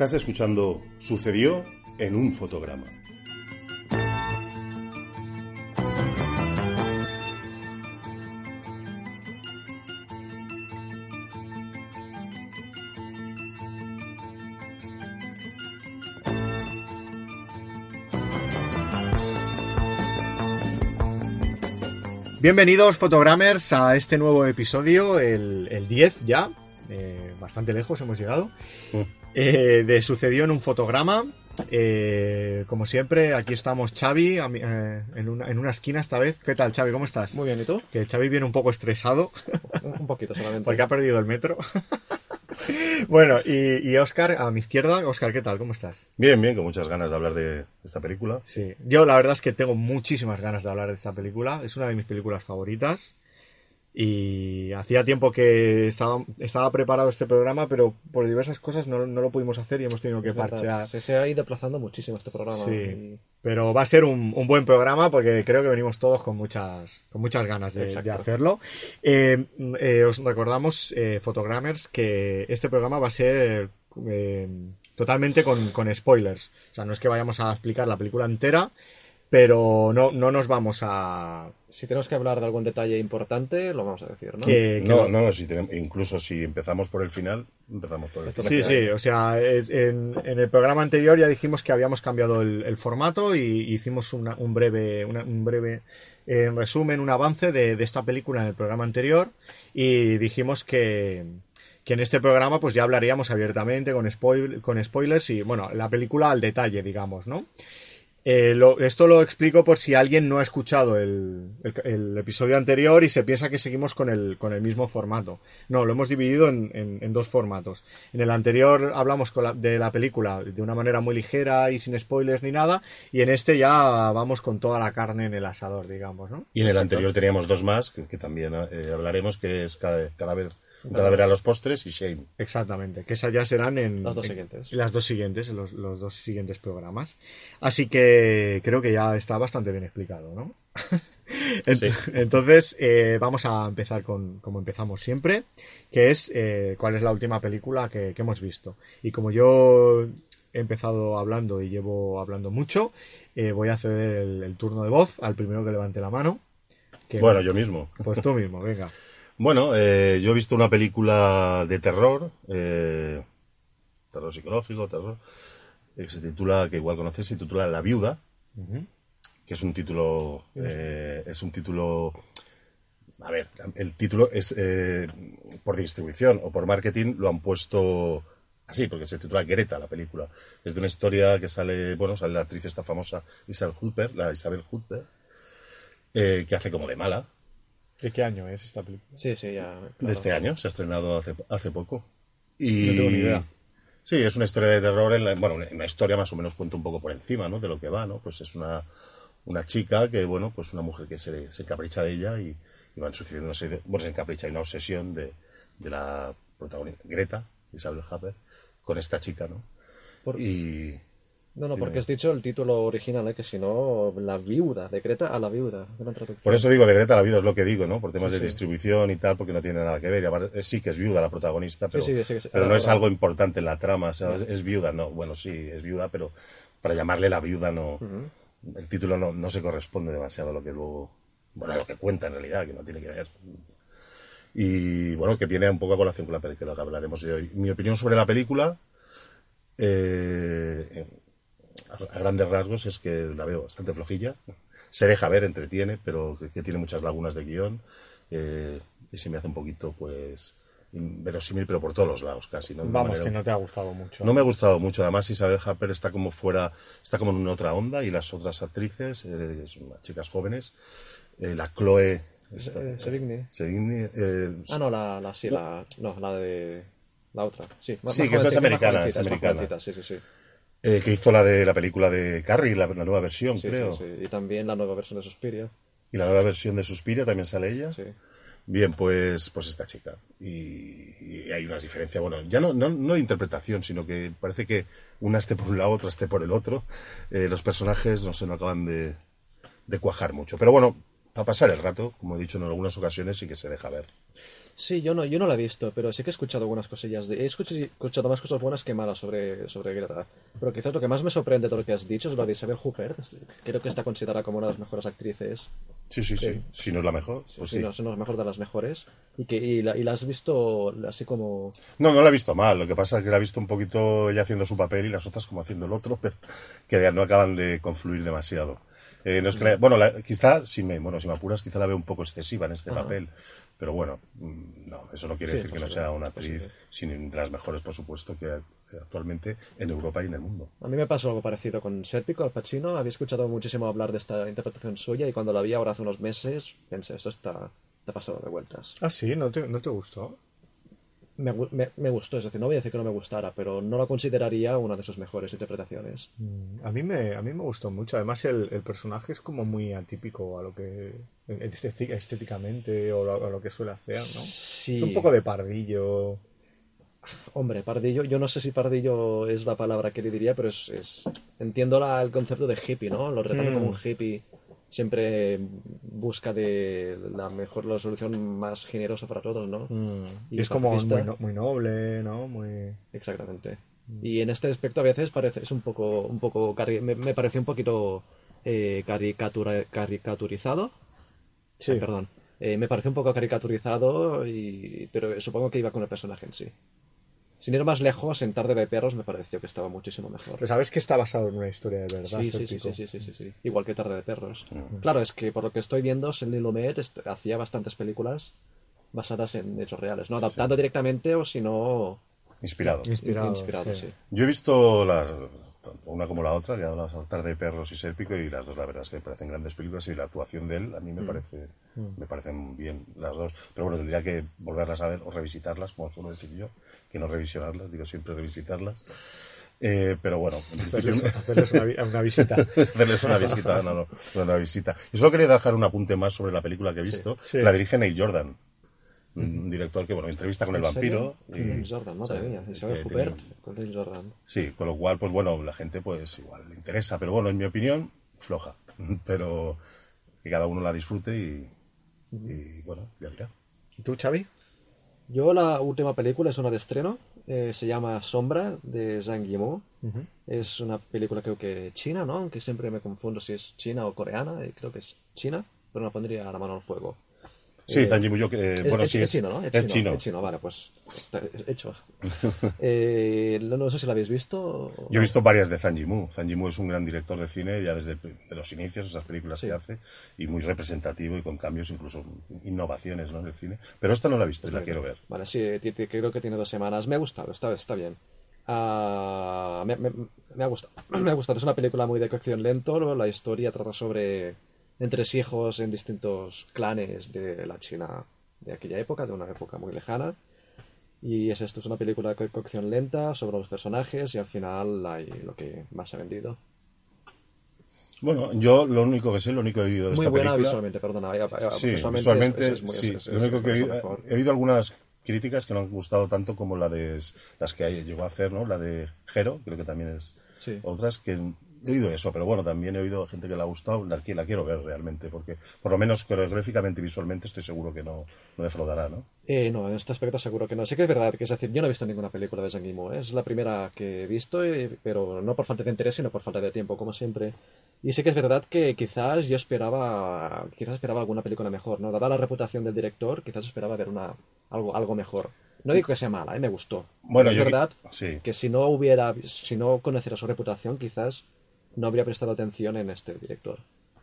Estás escuchando Sucedió en un fotograma. Bienvenidos, Photogramers, a este nuevo episodio, el, el 10 ya. Eh, bastante lejos hemos llegado. Eh, de Sucedió en un fotograma. Eh, como siempre, aquí estamos Xavi a mi- eh, en, una, en una esquina esta vez. ¿Qué tal, Xavi? ¿Cómo estás? Muy bien, ¿y tú? Que Xavi viene un poco estresado Un un poquito solamente. porque ha perdido el metro. bueno, y, y Oscar a mi izquierda. Oscar, ¿qué tal? ¿Cómo estás? Bien, bien, con muchas ganas de hablar de esta película. Sí, yo la verdad es que tengo muchísimas ganas de hablar de esta película. Es una de mis películas favoritas. Y hacía tiempo que estaba, estaba preparado este programa, pero por diversas cosas no, no lo pudimos hacer y hemos tenido que parchear. Se, se ha ido aplazando muchísimo este programa. Sí, y- pero va a ser un, un buen programa porque creo que venimos todos con muchas, con muchas ganas de, hacerlo. Eh, eh, os recordamos, eh, Photogrammers, que este programa va a ser eh, totalmente con, con spoilers. O sea, no es que vayamos a explicar la película entera, pero no, no nos vamos a... Si tenemos que hablar de algún detalle importante, lo vamos a decir, ¿no? que- que No, no, si tenemos- incluso si empezamos por el final, empezamos por el final. Sí, sí, o sea, en, en el programa anterior ya dijimos que habíamos cambiado el, el formato y hicimos una- un breve, una- un breve eh, resumen, un avance de, de esta película en el programa anterior y dijimos que, que en este programa pues ya hablaríamos abiertamente con, spoil- con spoilers y, bueno, la película al detalle, digamos, ¿no? Eh, lo- esto lo explico por si alguien no ha escuchado el, episodio anterior y se piensa que seguimos con el, con el mismo formato. No, lo hemos dividido en, dos formatos. En el anterior hablamos de la película de una manera muy ligera y sin spoilers ni nada, y en este ya vamos con toda la carne en el asador, digamos, ¿no? Y en el anterior teníamos dos más, que, también eh, hablaremos, que es cada- Cadáver, un cadáver a los postres y Shame. Exactamente, que esas ya serán en Las dos en- siguientes. las dos siguientes, en los, los dos siguientes programas. Así que creo que ya está bastante bien explicado, ¿no? Ent- Entonces, eh, vamos a empezar con como empezamos siempre, que es eh, cuál es la última película que, que hemos visto. Y como yo he empezado hablando y llevo hablando mucho, eh, voy a ceder el, el turno de voz al primero que levante la mano. Que- Bueno, yo mismo. Pues tú mismo, venga. Bueno, eh, yo he visto una película de terror, eh, terror psicológico, terror, eh, que se titula, que igual conocéis, se titula La Viuda, que es un título, eh, es un título, a ver, el título es eh, por distribución o por marketing lo han puesto así, porque se titula Greta la película. Es de una historia que sale, bueno, sale la actriz esta famosa Isabel Hooper, la Isabel Hooper, eh, que hace como de mala, ¿De qué año es esta película? Sí, sí, ya. de este año, se ha estrenado hace, hace poco. Y, No tengo ni idea. Sí, es una historia de terror, en la- bueno, una- una historia más o menos cuento un poco por encima, ¿no? De lo que va, ¿no? Pues es una, una chica que, bueno, pues una mujer que se, se encapricha de ella y, y van sucediendo una serie de, bueno, se encapricha y una obsesión de, de la protagonista, Greta, Isabel Haber, con esta chica, ¿no? Por- Y, No, no, porque has dicho el título original, ¿eh? que si no, la viuda, de Creta a la viuda. Gran. Por eso digo de Greta la viuda, es lo que digo, ¿no? Por temas de distribución y tal, porque no tiene nada que ver. Y aparte, eh, sí que es viuda la protagonista, pero, sí, pero no es algo importante en la trama. O sea, es, es viuda, no. Bueno, sí, es viuda, pero para llamarle la viuda no. El título no, no se corresponde demasiado a lo que luego. Bueno, a lo que cuenta en realidad, que no tiene que ver. Y bueno, que viene un poco a colación con la película que hablaremos de hoy. Mi opinión sobre la película. eh, a grandes rasgos es que la veo bastante flojilla. Se deja ver, entretiene, pero que, que tiene muchas lagunas de guion. eh, y se me hace un poquito, pues, verosímil, pero por todos los lados casi. ¿no? Una Vamos, manera- que no te ha gustado mucho. no me ha gustado mucho. Además, Isabel Harper está como fuera, está como en otra onda y las otras actrices, eh, son unas chicas jóvenes, eh, la Chloe esta- Eh, Sevigny. Sevigny, eh, Ah, no, la, la, sí, la, no, la de... La otra, sí. más- Sí, más que es americana, es americana. Sí, sí, sí. Eh, que hizo la de la película de Carrie, la, la nueva versión, Sí, creo. sí, sí. Y también la nueva versión de Suspiria. Y la nueva versión de Suspiria también sale ella. Sí. Bien, pues, pues esta chica. Y, y hay unas diferencias, bueno, ya no, no, no de interpretación, sino que parece que una esté por un lado, otra esté por el otro. Eh, los personajes no se no acaban de, de cuajar mucho. Pero bueno, para pasar el rato, como he dicho en algunas ocasiones, sí que se deja ver. Sí, yo no, yo no la he visto, pero sí que he escuchado algunas cosillas. De, he escuchado, más cosas buenas que malas sobre, sobre Greta. Pero quizás lo que más me sorprende de lo que has dicho es lo de Isabel Huppert. Creo que está considerada como una de las mejores actrices. Sí, sí, sí. Si no es la mejor, pues si sí. no, es mejor de las mejores. Y que y la, y la has visto así como... No, no la he visto mal. Lo que pasa es que la he visto un poquito ella haciendo su papel y las otras como haciendo el otro, pero que no acaban de confluir demasiado. Eh, no es que la- bueno, la- quizá, si me, bueno, si me apuras, quizá la veo un poco excesiva en este papel. Pero bueno, mm, no, eso no quiere Sí, decir que no sea una actriz sin de las mejores, por supuesto, que actualmente en Europa y en el mundo. A mí me pasó algo parecido con Serpico, Al Pacino. Había escuchado muchísimo hablar de esta interpretación suya y cuando la vi ahora hace unos meses pensé, esto está, está pasado de vueltas. Ah, sí, ¿no te, no te gustó? Me, me- me gustó, es decir, no voy a decir que no me gustara, pero no la consideraría una de sus mejores interpretaciones. A mí me, a mí me gustó mucho. Además, el, el personaje es como muy atípico a lo que estética- estéticamente o lo, a lo que suele hacer, ¿no? Sí. Es un poco de pardillo. Hombre, pardillo, yo no sé si pardillo es la palabra que le diría, pero es, es- entiendo la- el concepto de hippie, ¿no? Lo tratan Mm. como un hippie, siempre busca de la mejor, la solución más generosa para todos, ¿no? Y, Y es como muy, no- muy noble, ¿no? Muy... Exactamente. Y en este aspecto a veces parece es un poco, un poco me, me pareció un poquito eh, caricatura, caricaturizado. Sí. Ah, perdón. Eh, me pareció un poco caricaturizado, y, pero supongo que iba con el personaje en sí. Sin ir más lejos, en Tarde de Perros me pareció que estaba muchísimo mejor. Pero sabes que está basado en una historia de verdad. Sí, sí, sí, sí, sí, sí, sí, sí. Igual que Tarde de Perros. Claro, es que por lo que estoy viendo, Sidney Lumet hacía bastantes películas basadas en hechos reales, no adaptando directamente o si no Inspirado. Inspirado. inspirado, sí. sí. Yo he visto las, tanto una como la otra, que habla Tarde de Perros y Sérpico, y las dos, la verdad es que me parecen grandes películas y la actuación de él a mí me parece me parecen bien las dos. Pero bueno, tendría que volverlas a ver o revisitarlas, como suelo decir yo, que no revisionarlas, digo siempre revisitarlas. Eh, pero bueno, Hacerles, hacerles una, vi- una visita. hacerles una visita, no, no, una visita. Y solo quería dejar un apunte más sobre la película que he visto. Sí. La dirige Neil Jordan, un director que, bueno, entrevista con el vampiro. Con y- Neil Jordan, madre mía. Isabel Huppert con Neil Jordan. Sí, con lo cual, pues bueno, la gente pues igual le interesa, pero bueno, en mi opinión, floja. Pero que cada uno la disfrute y, y, bueno, ya dirá. ¿Y tú, Xavi? Yo la última película es una de estreno, eh, se llama Sombra de Zhang Yimou. Es una película creo que china, ¿no? Aunque siempre me confundo si es china o coreana, eh, creo que es china, pero no pondría la mano al fuego. Sí, Eh, Zhang Yimou, yo que, Es, bueno, es- sí, es chino, ¿no? Es chino. Es chino, vale, pues está hecho. Eh, no, no sé si la habéis visto. Yo he visto varias de Zhang Yimou. Zhang Yimou es un gran director de cine ya desde de los inicios, esas películas Sí. que hace, y muy representativo y con cambios, incluso innovaciones ¿no? en el cine. Pero esta no la he visto y la quiero ver. Vale, sí, ti- creo que tiene dos semanas. Me ha gustado, está, está bien. Ah, me, me- me ha gustado. Me ha gustado. Es una película muy de cocción lento. La historia trata sobre entresijos en distintos clanes de la China de aquella época, de una época muy lejana. Y es esto, es una película de cocción lenta sobre los personajes y al final hay lo que más ha vendido. Bueno, yo lo único que sé, lo único que he oído de Muy esta buena película... visualmente, perdona. eh, Sí, visualmente visualmente, es- es muy- sí. es- lo único es que he oído, mejor. he oído algunas críticas que no han gustado tanto como la de las que llegó a hacer, ¿no? La de Jero, creo que también es Sí. otras que he oído eso, pero bueno, también he oído gente que le ha gustado, la, que la quiero ver realmente, porque por lo menos coreográficamente y visualmente estoy seguro que no, no defraudará, ¿no? Eh, no, en este aspecto seguro que no. Sí que es verdad, que es decir, yo no he visto ninguna película de Zhang Yimou, ¿eh? es la primera que he visto, eh, pero no por falta de interés, sino por falta de tiempo, como siempre. Y sí que es verdad que quizás yo esperaba, quizás esperaba alguna película mejor, ¿no? Dada la reputación del director, quizás esperaba ver una algo, algo mejor. No digo que sea mala, ¿eh? me gustó. Bueno, es yo- verdad sí. que si no hubiera, si no conociera su reputación, quizás no habría prestado atención en este director.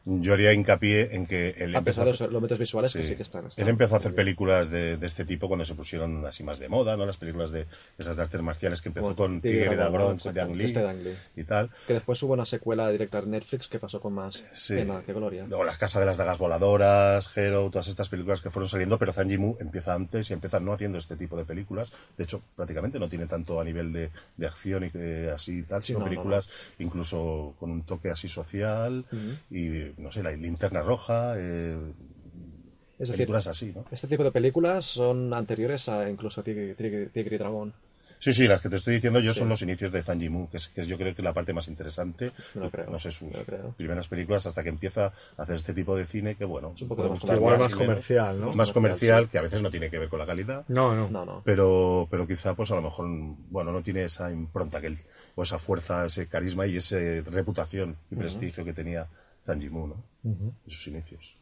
Yo haría hincapié en que él A empezó pesar de a hacer- los visuales que Sí. que están. Él empezó a hacer películas de, de este tipo cuando se pusieron así más de moda, ¿no? Las películas de esas de artes marciales que empezó con Tigre de Bronx, de Ang Lee de y tal. Que después hubo una secuela directa en Netflix que pasó con más Sí. pena que gloria. Luego Las Casas de las Dagas Voladoras, Hero, todas estas películas que fueron saliendo, pero Zhang Yimou empieza antes y empieza no haciendo este tipo de películas. De hecho, prácticamente no tiene tanto a nivel de, de acción y que así y tal, sino no, no, películas incluso con un toque así social y, no sé, la linterna roja, eh, Es decir, películas así, ¿no? este tipo de películas son anteriores a incluso Tigre, Tigre- Tigre y Dragón. Sí, sí, las que te estoy diciendo yo son los inicios de Zhang Yimou, que es, que es yo creo que es la parte más interesante. No lo creo, No sé, sus no lo creo. primeras películas hasta que empieza a hacer este tipo de cine que, bueno, un poco puede más gustar Igual más más y menos. comercial, ¿no? Más comercial, que a veces no tiene que ver con la calidad. No, no. No, no. Pero, pero quizá, pues a lo mejor, bueno, no tiene esa impronta que él, o esa fuerza, ese carisma y esa reputación y prestigio que tenía Yimou, ¿no? Sus inicios.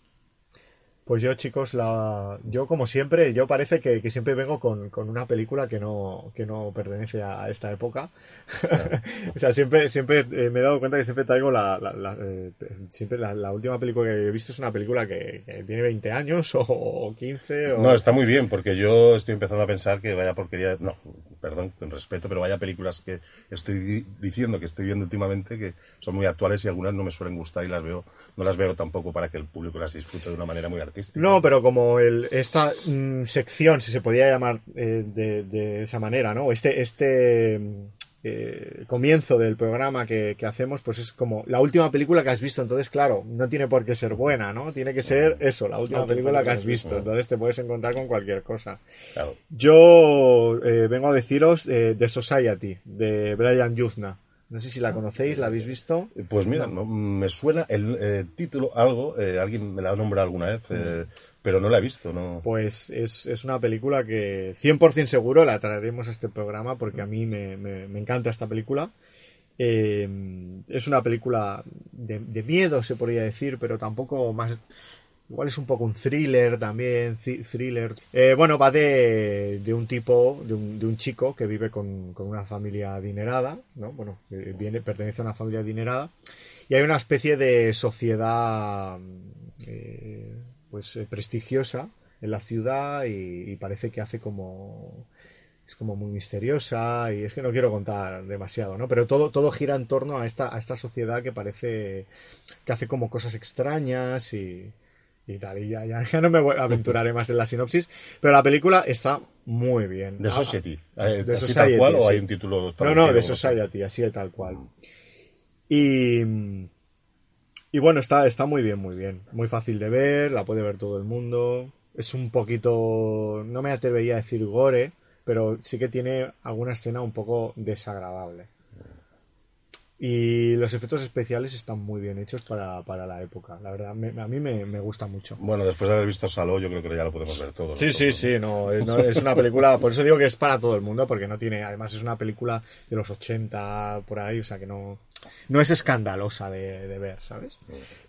Pues yo, chicos, la... yo como siempre, yo parece que, que siempre vengo con, con una película que no, que no pertenece a esta época. o sea, siempre, siempre eh, me he dado cuenta que siempre traigo la, la, la, eh, siempre la, la última película que he visto es una película que, que tiene 20 años o, o 15 o... No, está muy bien, porque yo estoy empezando a pensar que vaya porquería. No, perdón, con respeto, pero vaya películas que estoy di- diciendo que estoy viendo últimamente que son muy actuales y algunas no me suelen gustar y las veo, no las veo tampoco para que el público las disfrute de una manera muy artística. No, pero como el, esta mm, sección, si se podía llamar eh, de, de esa manera, ¿no? Este, este mm, eh, comienzo del programa que, que hacemos, pues es como la última película que has visto. Entonces, claro, no tiene por qué ser buena, ¿no? Tiene que ser eso, la última La última película que has visto. Entonces te puedes encontrar con cualquier cosa. Claro. Yo eh, vengo a deciros eh, The Society, de Brian Yuzna. No sé si la conocéis, la habéis visto. Pues mira, me suena el eh, título, algo, eh, alguien me la ha nombrado alguna vez, eh, pero no la he visto, ¿no? Pues es, es una película que 100% seguro la traeremos a este programa porque a mí me, me- encanta esta película. Eh, es una película de, de miedo, se podría decir, pero tampoco más... Igual es un poco un thriller también, thriller. Eh, bueno, va de, de un tipo, de un, de un chico que vive con, con una familia adinerada, ¿no? Bueno, que viene, pertenece a una familia adinerada. Y hay una especie de sociedad eh, pues eh, prestigiosa en la ciudad y, y parece que hace como es como muy misteriosa y es que no quiero contar demasiado, ¿no? Pero todo, todo gira en torno a esta, a esta sociedad que parece que hace como cosas extrañas y, y tal. Y ya, ya, ya no me aventuraré más en la sinopsis, pero la película está muy bien. The Ah, Society. Eh, The ¿Así Society, tal cual o hay un título no, no, de. Society, así de tal cual. Y, y bueno, está, está muy bien, muy bien. Muy fácil de ver, la puede ver todo el mundo. Es un poquito, no me atrevería a decir gore, pero sí que tiene alguna escena un poco desagradable. Y los efectos especiales están muy bien hechos para, para la época. La verdad, me- a mí me, me gusta mucho. Bueno, después de haber visto Saló, yo creo que ya lo podemos ver todo. Sí, sí, sí, no, eh, no, es una película, por eso digo que es para todo el mundo, porque no tiene, además es una película de los 80 por ahí, o sea que no, no es escandalosa de, de ver, ¿sabes?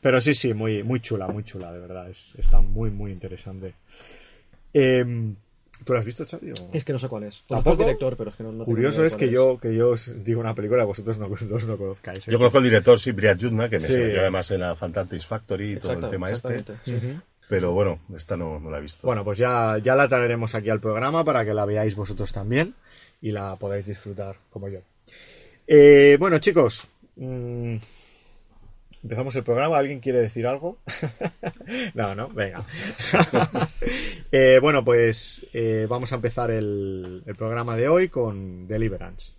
Pero sí, sí, muy, muy chula, muy chula, de verdad, es, está muy, muy interesante. Em, ¿Tú la has visto, o? Es que no sé cuál es. ¿Tampoco? Conozco el director, pero es que no, no tengo Curioso es que yo, que yo os digo una película y vosotros no, vosotros no conozcáis. ¿eh? Yo conozco al director, sí, Brian Yudna, que me Sí. sirvió además en la Fantastic Factory y todo el tema este. Pero bueno, esta no, no la he visto. Bueno, pues ya, ya la traeremos aquí al programa para que la veáis vosotros también y la podáis disfrutar como yo. Eh, bueno, chicos, mm, empezamos el programa. ¿Alguien quiere decir algo? no, no, venga. Eh, bueno, pues eh, vamos a empezar el programa de hoy con Deliverance.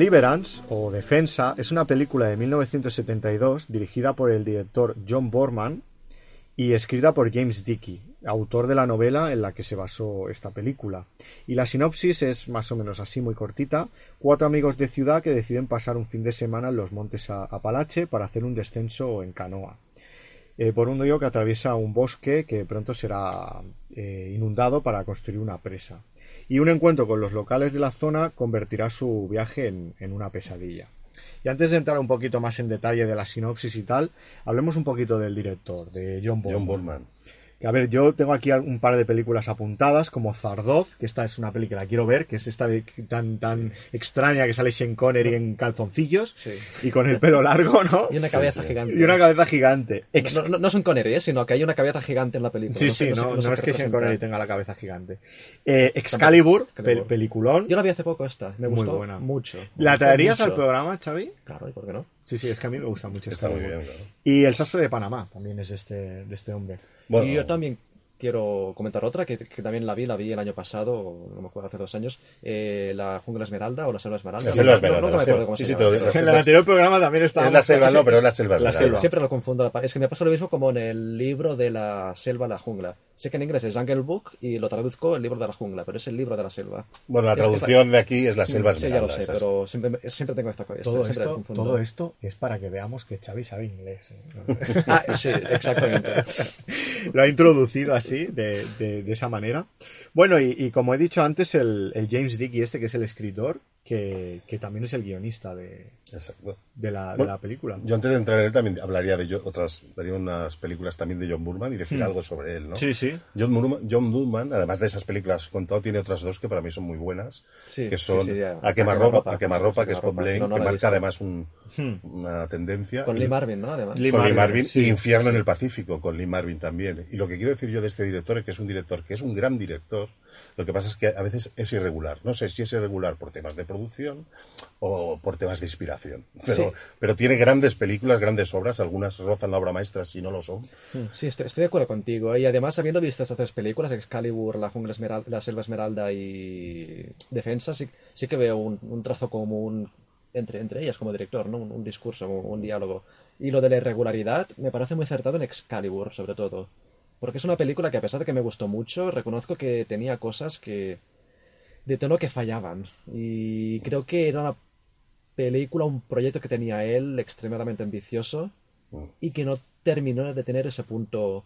Deliverance o Defensa es una película de 1972 dirigida por el director John Borman y escrita por James Dickey, autor de la novela en la que se basó esta película. Y la sinopsis es más o menos así, muy cortita. Cuatro amigos de ciudad que deciden pasar un fin de semana en los montes Apalache para hacer un descenso en canoa. Eh, por un río que atraviesa un bosque que pronto será eh, inundado para construir una presa. Y un encuentro con los locales de la zona convertirá su viaje en, en una pesadilla. Y antes de entrar un poquito más en detalle de la sinopsis y tal, hablemos un poquito del director, de John Borman. John Borman. Que, A ver, yo tengo aquí un par de películas apuntadas, como Zardoz, que esta es una película que quiero ver, que es esta de- tan, tan extraña que sale Sean Connery en calzoncillos Sí. y con el pelo largo, ¿no? Y una cabeza sí. gigante. Y una cabeza gigante. Ex- No, no, un Connery, ¿eh? sino que hay una cabeza gigante en la película. sí, No sí, no sé- no, no no sé es que Sean. Connery tenga la cabeza gigante. Eh, Excalibur, Excalibur. pe- peliculón. Yo la vi hace poco esta. Me Muy gustó buena. mucho. Me ¿La traerías al programa, Xavi? Claro, ¿y por qué no? Sí, sí, es que a mí me gusta mucho Está muy Excalibur. bien, claro. Y El sastre de Panamá también es de este, de este hombre. Bueno, Y yo también quiero comentar otra que, que también la vi, la vi el año pasado, no me acuerdo, hace dos años, eh, la jungla esmeralda o la selva esmeralda. La selva esmeralda, No, me acuerdo cómo Sí, se sí, te llama. lo digo. En el anterior programa también estaba. es la selva, no, pero es la selva. La esmeralda. selva. Siempre lo confundo. Es que me pasa lo mismo como en el libro de la selva, la jungla. Sé que en inglés es Jungle Book y lo traduzco el libro de la jungla, pero es el libro de la selva. Bueno, la Es que es la- traducción de aquí es la selva Sí, ya lo sé, pero siempre, siempre tengo esta cosa. Todo siempre esto, confundo. todo esto es para que veamos que Xavi sabe inglés. ¿eh? Ah, sí, exactamente. Lo ha introducido así, de, de- de esa manera. Bueno, y, y como he dicho antes, el, el James Dickey este, que es el escritor, que, que también es el guionista de, Exacto. de, la, de Bueno, la película. Yo antes de entrar en él también hablaría de yo- otras, daría unas películas también de John Burman y decir algo sobre él, ¿no? Hmm. Sí, sí. John Burman, John Burman, además de esas películas contado, tiene otras dos que para mí son muy buenas, Sí, que son sí. A quemarropa, a quemarropa, que es Bob no, no que marca visto. además un- Hmm. una tendencia. Con y- Lee Marvin, ¿no? Además. Lee con Lee Marvin, y Infierno en el Pacífico con Lee Marvin también. Y lo que quiero decir yo de este director es que es un director que es un gran director. Lo que pasa es que a veces es irregular. No sé si es irregular por temas de producción o por temas de inspiración. Pero, Sí. pero tiene grandes películas, grandes obras. Algunas rozan la obra maestra si no lo son. Sí, estoy, estoy de acuerdo contigo. Y además, habiendo visto estas tres películas, Excalibur, La Jungla Esmeralda, La Selva Esmeralda y Defensa, sí, sí que veo un, un trazo común entre, entre ellas como director, ¿no? Un, un discurso, un, un diálogo. Y lo de la irregularidad me parece muy acertado en Excalibur, sobre todo. Porque es una película que, a pesar de que me gustó mucho, reconozco que tenía cosas que. de tono que fallaban. Y creo que era una película, un proyecto que tenía él extremadamente ambicioso y que no terminó de tener ese punto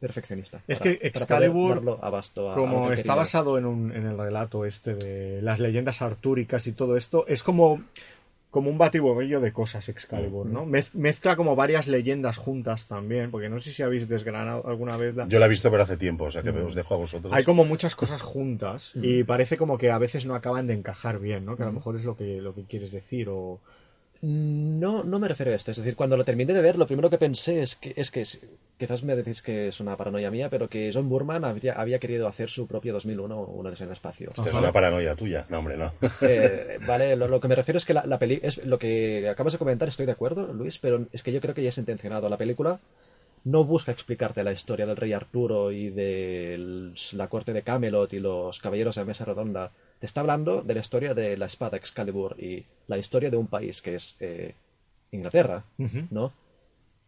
perfeccionista. Es para- que Excalibur, darlo abasto a- a lo Como que está quería. basado en, un, en el relato este de las leyendas artúricas y todo esto, es como, como un batiburrillo de cosas Excalibur, ¿no? Mez- mezcla como varias leyendas juntas también, porque no sé si habéis desgranado alguna vez la- Yo la he visto pero hace tiempo, o sea que os dejo a vosotros. Hay como muchas cosas juntas y parece como que a veces no acaban de encajar bien, ¿no? Que a lo mejor es lo que, lo que quieres decir o... No, no me refiero a esto. Es decir, cuando lo terminé de ver, lo primero que pensé es que, es que quizás me decís que es una paranoia mía, pero que John Burman habría, había querido hacer su propio 2001 una vez en el espacio. Esto es una paranoia tuya. No, hombre, no. Eh, vale, lo, lo que me refiero es que la, la peli es lo que acabas de comentar, estoy de acuerdo, Luis, pero es que yo creo que ya es intencionado. La película no busca explicarte la historia del rey Arturo y de la corte de Camelot y los caballeros de mesa redonda. Te está hablando de la historia de la espada Excalibur y la historia de un país que es eh, Inglaterra, ¿no?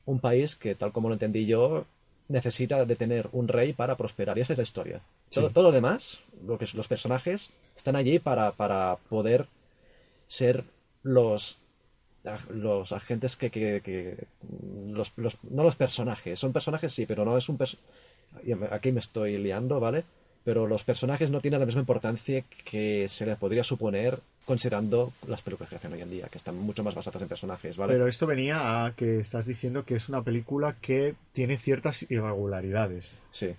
Un país que, tal como lo entendí yo, necesita de tener un rey para prosperar. Y esta es la historia. Todo, todo lo demás, lo que es, los personajes, están allí para, para poder ser los los agentes que, que, que- los, los- no los personajes son personajes sí pero no es un aquí me estoy liando vale pero los personajes no tienen la misma importancia que se les podría suponer considerando las películas que hacen hoy en día que están mucho más basadas en personajes vale Pero esto venía a que estás diciendo que es una película que tiene ciertas irregularidades. sí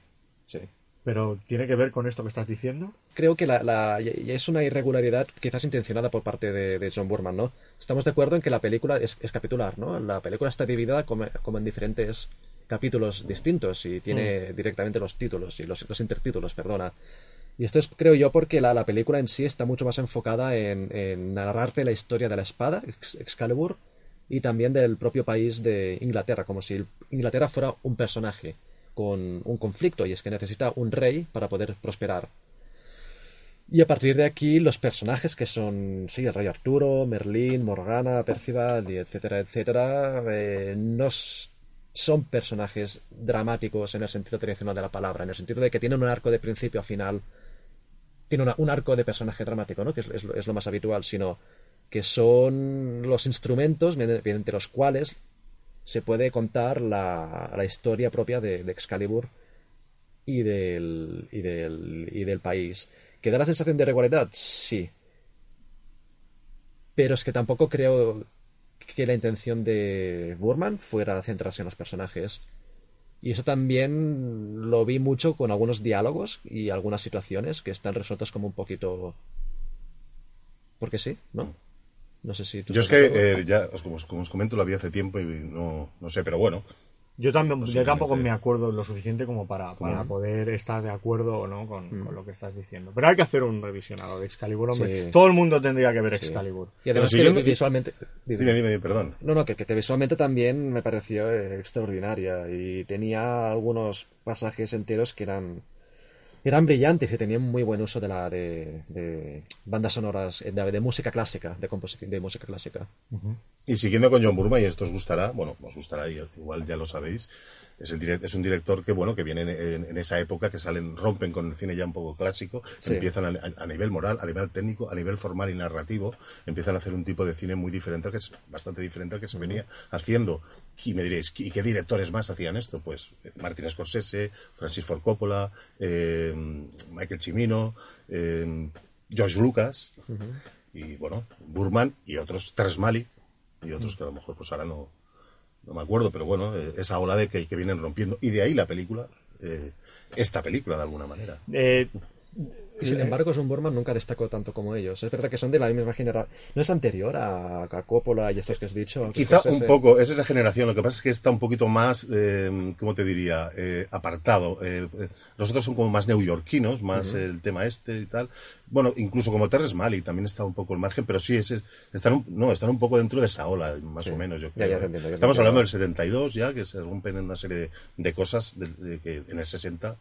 sí Pero ¿tiene que ver con esto que estás diciendo? creo que la, la- es una irregularidad quizás intencionada por parte de, de John Burman, ¿no? Estamos de acuerdo en que la película es, es capitular, ¿no? La película está dividida como, como en diferentes capítulos distintos y tiene directamente los títulos y los, los intertítulos, perdona. Y esto es, creo yo, porque la, la película en sí está mucho más enfocada en, en narrarte la historia de la espada, Ex- Excalibur, y también del propio país de Inglaterra, como si Inglaterra fuera un personaje con un conflicto, y es que necesita un rey para poder prosperar. Y a partir de aquí, los personajes que son, sí, el Rey Arturo, Merlín, Morgana, Percival, y etcétera, etcétera, eh, no s- son personajes dramáticos en el sentido tradicional de la palabra, en el sentido de que tienen un arco de principio a final, tiene una- un arco de personaje dramático, ¿no? Que es, lo, más habitual, sino que son los instrumentos medi- mediante los cuales se puede contar la, la historia propia de, de Excalibur y del, y del, y del país. ¿Que da la sensación de regularidad? Sí. Pero es que tampoco creo que la intención de Burman fuera centrarse en los personajes. Y eso también lo vi mucho con algunos diálogos y algunas situaciones que están resueltas como un poquito... Porque sí, ¿no? No sé si tú... Yo es que eh, ya, os- como, os- como os comento, lo vi hace tiempo y no, no sé, pero bueno. Yo, también, yo Posiblemente. tampoco me acuerdo lo suficiente como para, para poder estar de acuerdo o no con, con lo que estás diciendo. Pero hay que hacer un revisionado de Excalibur, hombre. Sí. Todo el mundo tendría que ver Sí. Excalibur. Y además si que yo- visualmente... Dime, dime, dime, perdón. No, no, que, que visualmente también me pareció eh, extraordinaria y tenía algunos pasajes enteros que eran eran brillantes y tenían muy buen uso de la de, de bandas sonoras de, de música clásica, de composición de música clásica. Y siguiendo con John Burma, y esto os gustará, bueno, os gustará, y igual ya lo sabéis, es, el direct- es un director que, bueno, que viene en, en- en esa época, que salen, rompen con el cine ya un poco clásico, Sí. empiezan a, a- nivel moral, a nivel técnico, a nivel formal y narrativo, empiezan a hacer un tipo de cine muy diferente, que es bastante diferente al que se venía haciendo. Y me diréis, ¿y qué directores más hacían esto? Pues eh, Martin Scorsese, Francis Ford Coppola, eh, Michael Cimino, eh, George Lucas, y bueno, Burman y otros, Malick, y otros que a lo mejor pues ahora no, no me acuerdo, pero bueno, eh, esa ola de que, que vienen rompiendo. Y de ahí la película, eh, esta película de alguna manera. Eh, Y sin embargo, John Borman nunca destacó tanto como ellos. Es verdad que son de la misma generación. ¿No es anterior a, a Coppola y estos que has dicho? Quizá un poco, es esa generación, lo que pasa es que está un poquito más, eh, ¿cómo te diría?, Eh, apartado. Eh, eh, nosotros son como más neoyorquinos, más el tema este y tal. Bueno, incluso como Terrence Malick también está un poco al margen, pero sí, es, es- están, un, no, están un poco dentro de esa ola, más Sí. o menos, yo creo. ya ¿eh? entiendo, ya te Estamos entiendo. hablando del 72 ya, que se rompen en una serie de, de cosas de- de que en el 60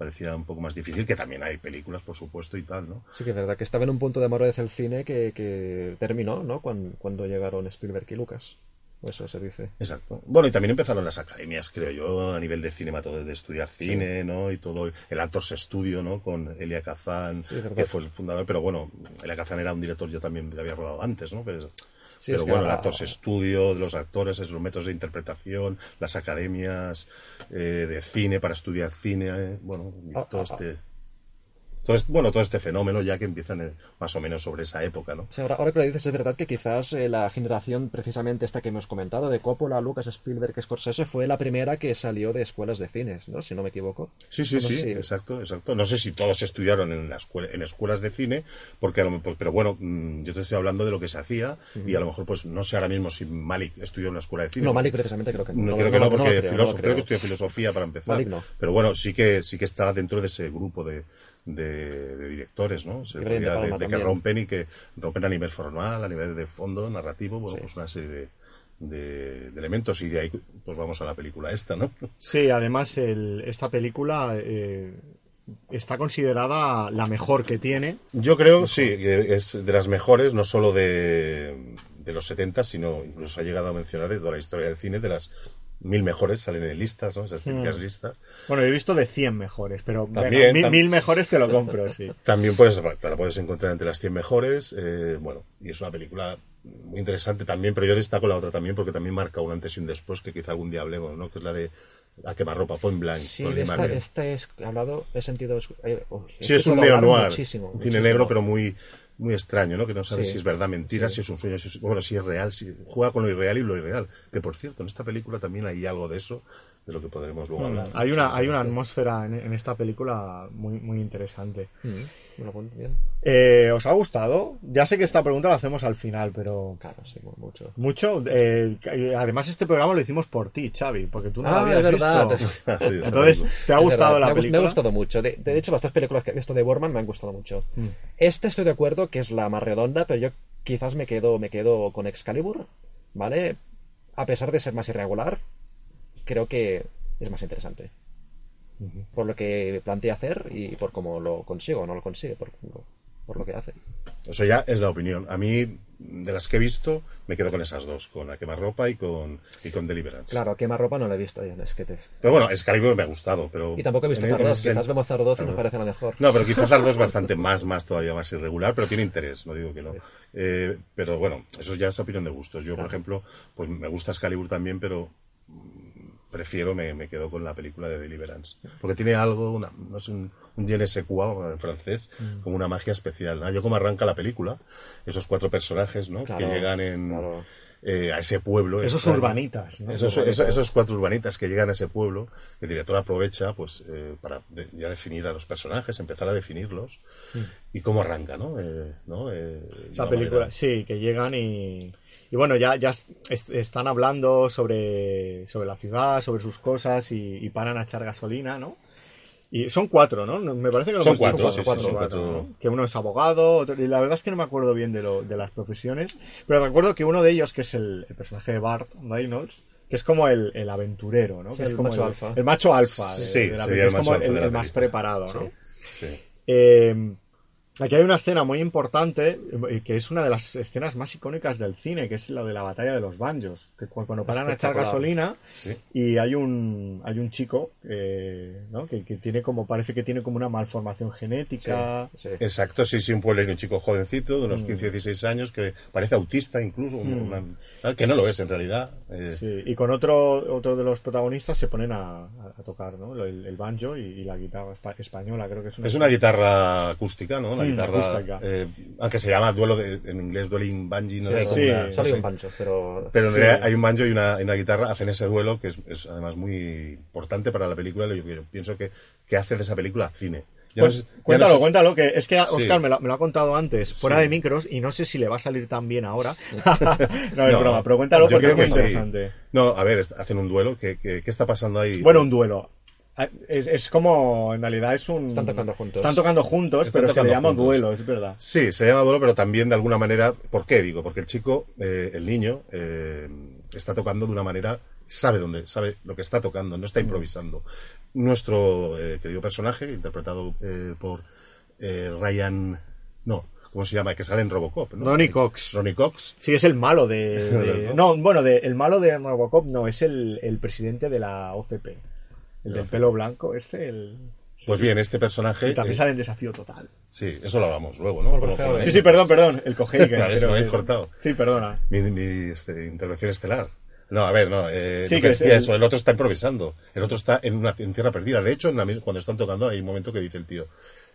parecía un poco más difícil, que también hay películas, por supuesto, y tal, ¿no? Sí que es verdad que estaba en un punto de madurez el cine que, que terminó, ¿no? Cuando, cuando llegaron Spielberg y Lucas. Eso se dice. Exacto. Bueno, y también empezaron las academias, creo yo, a nivel de cinematografía, de estudiar cine, ¿no? Y todo, el Actors Studio, ¿no? Con Elia Kazan, Sí, que fue el fundador, pero bueno, Elia Kazan era un director, yo también que había rodado antes, ¿no? Pero, Sí, pero bueno, el Actors Studio, de los actores, es los métodos de interpretación, las academias eh, de cine para estudiar cine, eh, bueno, y Ah, todo ah, este... Todo este- bueno, todo este fenómeno ya que empiezan eh, más o menos sobre esa época, ¿no? O sea, ahora, ahora que lo dices, es verdad que quizás eh, la generación, precisamente esta que hemos comentado, de Coppola, Lucas, Spielberg, Scorsese, fue la primera que salió de escuelas de cines, ¿no? Si no me equivoco. Sí, sí, No sí, si- exacto, exacto. No sé si todos estudiaron en, la escuela, en escuelas de cine, porque a lo mejor, pero bueno, mm, yo te estoy hablando de lo que se hacía y a lo mejor, pues no sé ahora mismo si Malik estudió en una escuela de cine. No, Malik precisamente creo que No, no. creo que no, porque creo. creo. que estudió filosofía para empezar. Malik no. Pero bueno, sí que sí que está dentro de ese grupo de, de, de directores, ¿no? Se De podría- de, Palma de que rompen y que rompen a nivel formal, a nivel de fondo, narrativo, bueno, pues una serie de, de- de elementos y de ahí pues vamos a la película esta, ¿no? sí, además el- esta película eh, está considerada la mejor que tiene. Yo creo, sí, es de las mejores, no solo de, de los 70, sino incluso ha llegado a mencionar de toda la historia del cine, de las mil mejores, salen en listas, ¿no? Esas típicas Mm. listas. Bueno, he visto de 100 mejores, pero También, mil, tam- mil mejores te lo compro, sí. También puedes, te la puedes encontrar entre las 100 mejores, eh, bueno, y es una película muy interesante también, pero yo destaco la otra también porque también marca un antes y un después que quizá algún día hablemos, ¿no? Que es la de La quemarropa, Point Blank. Sí, esta, esta es he hablado, he sentido. eh, uy, Sí, es un neo-noir, cine muchísimo. negro, pero muy muy extraño, ¿no? Que no sabes Sí, si es verdad, mentira, sí. si es un sueño, si es, bueno, si es real, si juega con lo irreal y lo irreal. Que por cierto, en esta película también hay algo de eso, de lo que podremos luego hablar. Mm, Hay una, hay una atmósfera en, en esta película muy, muy interesante. Mm, bien. Eh, ¿Os ha gustado? Ya sé que esta pregunta la hacemos al final, pero... Claro, sí, mu- mucho. Mucho. eh, además, este programa lo hicimos por ti, Xavi, porque tú no lo Ah, habías es verdad. visto. Sí, Entonces. ¿te ha gustado la me película? Me ha gustado mucho. De, de hecho, las tres películas que he visto de Borman me han gustado mucho. Mm. Esta estoy de acuerdo que es la más redonda, pero yo quizás me quedo, me quedo con Excalibur, ¿vale? A pesar de ser más irregular, creo que es más interesante. Por lo que plantea hacer y por cómo lo consigo o no lo consigue. Por, por lo que hace. Eso ya es la opinión. A mí, de las que he visto, me quedo con esas dos, con la quemarropa y con, y con Deliverance. Claro, quema ropa no la he visto yo en Esquetes. Pero bueno, Excalibur me ha gustado, pero... Y tampoco he visto en Zardoz. Quizás vemos Zardoz y me parece la mejor. No, pero quizás Zardoz es bastante más, más todavía más irregular, pero tiene interés, no digo que no. Eh, pero bueno, eso ya es opinión de gustos. Yo, por ejemplo, pues me gusta Excalibur también, pero prefiero, me, me quedo con la película de Deliverance. Porque tiene algo, una, no sé, un, un je ne sais quoi en francés, Mm. como una magia especial. ¿no? Yo como arranca la película, esos cuatro personajes, ¿no? Claro, que llegan en, claro. eh, a ese pueblo. Esos extraño. urbanitas, ¿no? Esos, esos- esos cuatro urbanitas que llegan a ese pueblo, el director aprovecha pues eh, para de- ya definir a los personajes, empezar a definirlos y cómo arranca, ¿no? Eh, ¿no? Eh, Esa película, manera- sí, que llegan y, y bueno, ya, ya est- est- están hablando sobre, sobre la ciudad, sobre sus cosas y, y paran a echar gasolina, ¿no? Y son cuatro, ¿no? Me parece que lo Son hemos dicho, cuatro, sí, sí, cuatro, son cuatro, cuatro. ¿no? Que uno es abogado, otro- y la verdad es que no me acuerdo bien de, lo, de las profesiones, pero me acuerdo que uno de ellos, que es el, el personaje de Bart Reynolds, que es como el, el aventurero, ¿no? Sí, que el es como macho el, alfa. el macho alfa. de- Sí, de la sería película, el es como macho alfa el, de la el más preparado, ¿no? Sí. Eh, aquí hay una escena muy importante eh, que es una de las escenas más icónicas del cine, que es la de la batalla de los banjos. Que cu- cuando paran a echar gasolina Sí. y hay un hay un chico eh, ¿no? que, que tiene como parece que tiene como una malformación genética. Sí. Exacto, sí, sí, un pueblo un chico jovencito de Mm. unos 15 16 años que parece autista incluso, una- que no lo es en realidad. eh, Sí, y con otro otro de los protagonistas se ponen a, tocar ¿no? el, el banjo y, y la guitarra espa- española, creo que es una. Es una guitarra acústica, ¿no? Mm, guitarra, acústica. eh, aunque se llama duelo de, en inglés dueling banji, no Sí, sí, una- solo hay no un pancho, pero... Pero en Sí. realidad hay un banjo y una, guitarra, hacen ese duelo que es, es además muy importante para la película. Yo, yo pienso que, que hace de esa película cine. Pues no cuéntalo, no sé- cuéntalo, que es que Sí. Oscar me, lo, me lo ha contado antes, fuera Sí. de micros, y no sé si le va a salir tan bien ahora. no, es No, broma, pero cuéntalo porque creo es muy que sí. interesante. No, a ver, hacen un duelo. ¿Qué, qué, qué está pasando ahí? Bueno, un duelo. Ah, Es, es como, en realidad es un... Están tocando juntos. Están tocando juntos, Están pero se le llama duelo, es verdad. Sí, se llama duelo, pero también de alguna manera. ¿Por qué digo? Porque el chico, eh, el niño, eh, está tocando de una manera. Sabe dónde, sabe lo que está tocando, no Mm. está improvisando. Nuestro eh, querido personaje, interpretado eh, por eh, Ryan. No, ¿cómo se llama? Que sale en Robocop, ¿no? Ronnie Cox. Ronnie Cox. Sí, es el malo de... no, bueno, de, el malo de Robocop no, es el, el presidente de la OCP. El del pelo blanco, este, el... Pues bien, este personaje. Y también eh, sale en Desafío Total. sí, eso lo hablamos luego, ¿no? Por Sí, sí, perdón, perdón, el habéis que- cortado. Sí, perdona. mi, mi, este, intervención estelar. No, a ver, no. Eh, Sí, que decía el- eso, el otro está improvisando. El otro está en una en tierra perdida. De hecho, en la cuando están tocando, hay un momento que dice el tío: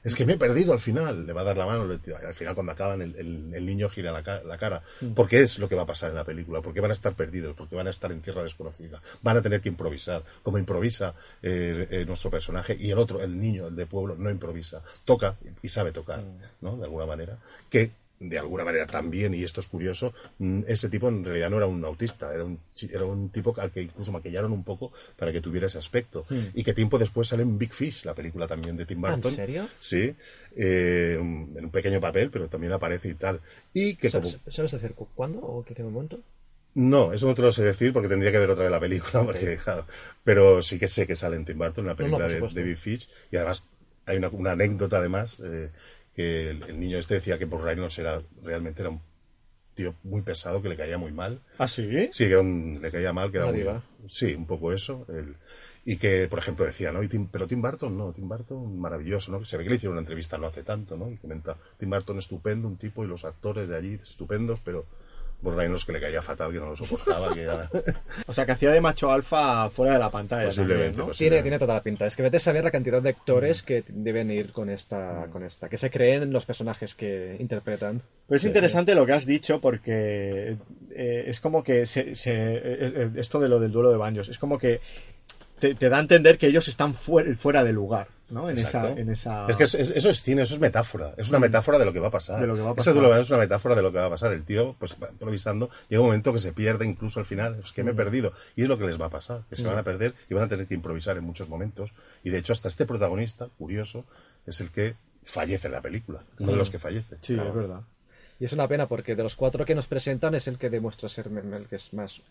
Es que me he perdido al final. Le va a dar la mano. Al final, cuando acaban, el, el- el niño gira la, ca- la cara. Mm. Porque es lo que va a pasar en la película. Porque van a estar perdidos. Porque van a estar en tierra desconocida. Van a tener que improvisar. Como improvisa eh, eh, nuestro personaje. Y el otro, el niño, el de pueblo, no improvisa. Toca y sabe tocar, Mm. ¿no? De alguna manera. Que de alguna manera también, y esto es curioso, mm, ese tipo en realidad no era un autista, era un, era un tipo al que incluso maquillaron un poco para que tuviera ese aspecto. Y que tiempo después sale en Big Fish, la película también de Tim Ah, ¿en Burton. serio? Sí, eh, en un pequeño papel, pero también aparece y tal. Y que como... ¿Sabes, decir cu- cuándo o qué, qué momento? No, eso no te lo sé decir porque tendría que ver otra vez la película, porque, claro, pero sí que sé que sale en Tim Burton, en la película de, de Big Fish, y además hay una, una anécdota además, eh, que el, el niño este decía que por Reynolds era, realmente era un tío muy pesado, que le caía muy mal. ¿Ah, sí? Sí, que era un- le caía mal, que era muy... Sí, un poco eso. el- y que, por ejemplo, decía, ¿no? Y Tim- pero Tim Burton, no, Tim Burton, maravilloso, ¿no? Se ve que le hicieron una entrevista no hace tanto, ¿no? Y comenta, Tim Burton estupendo, un tipo, y los actores de allí estupendos, pero por Reynolds que le caía fatal, que no lo soportaba, que. O sea, que hacía de macho alfa fuera de la pantalla Posiblemente, también, ¿no? pues. Tiene, tiene toda la pinta. Es que vete a saber la cantidad de actores que deben ir con esta, con esta, que se creen en los personajes que interpretan. Pero es interesante lo que has dicho porque eh, es como que se, se- eh, eh, esto de lo del duelo de banjos es como que te, te da a entender que ellos están fuera, fuera de lugar, ¿no? En esa, Exacto. en esa... Es que es- es- eso es cine, eso es metáfora. Es una metáfora de lo que va a pasar. De lo que va a Ese pasar. duelo es una metáfora de lo que va a pasar. El tío, pues va improvisando, llega un momento que se pierde incluso al final. Es que me he perdido. Y es lo que les va a pasar, que se van a perder y van a tener que improvisar en muchos momentos. Y de hecho, hasta este protagonista, curioso, es el que fallece en la película. Uno de los que fallece. Sí, es verdad. Y es una pena porque de los cuatro que nos presentan es el que demuestra ser el que es más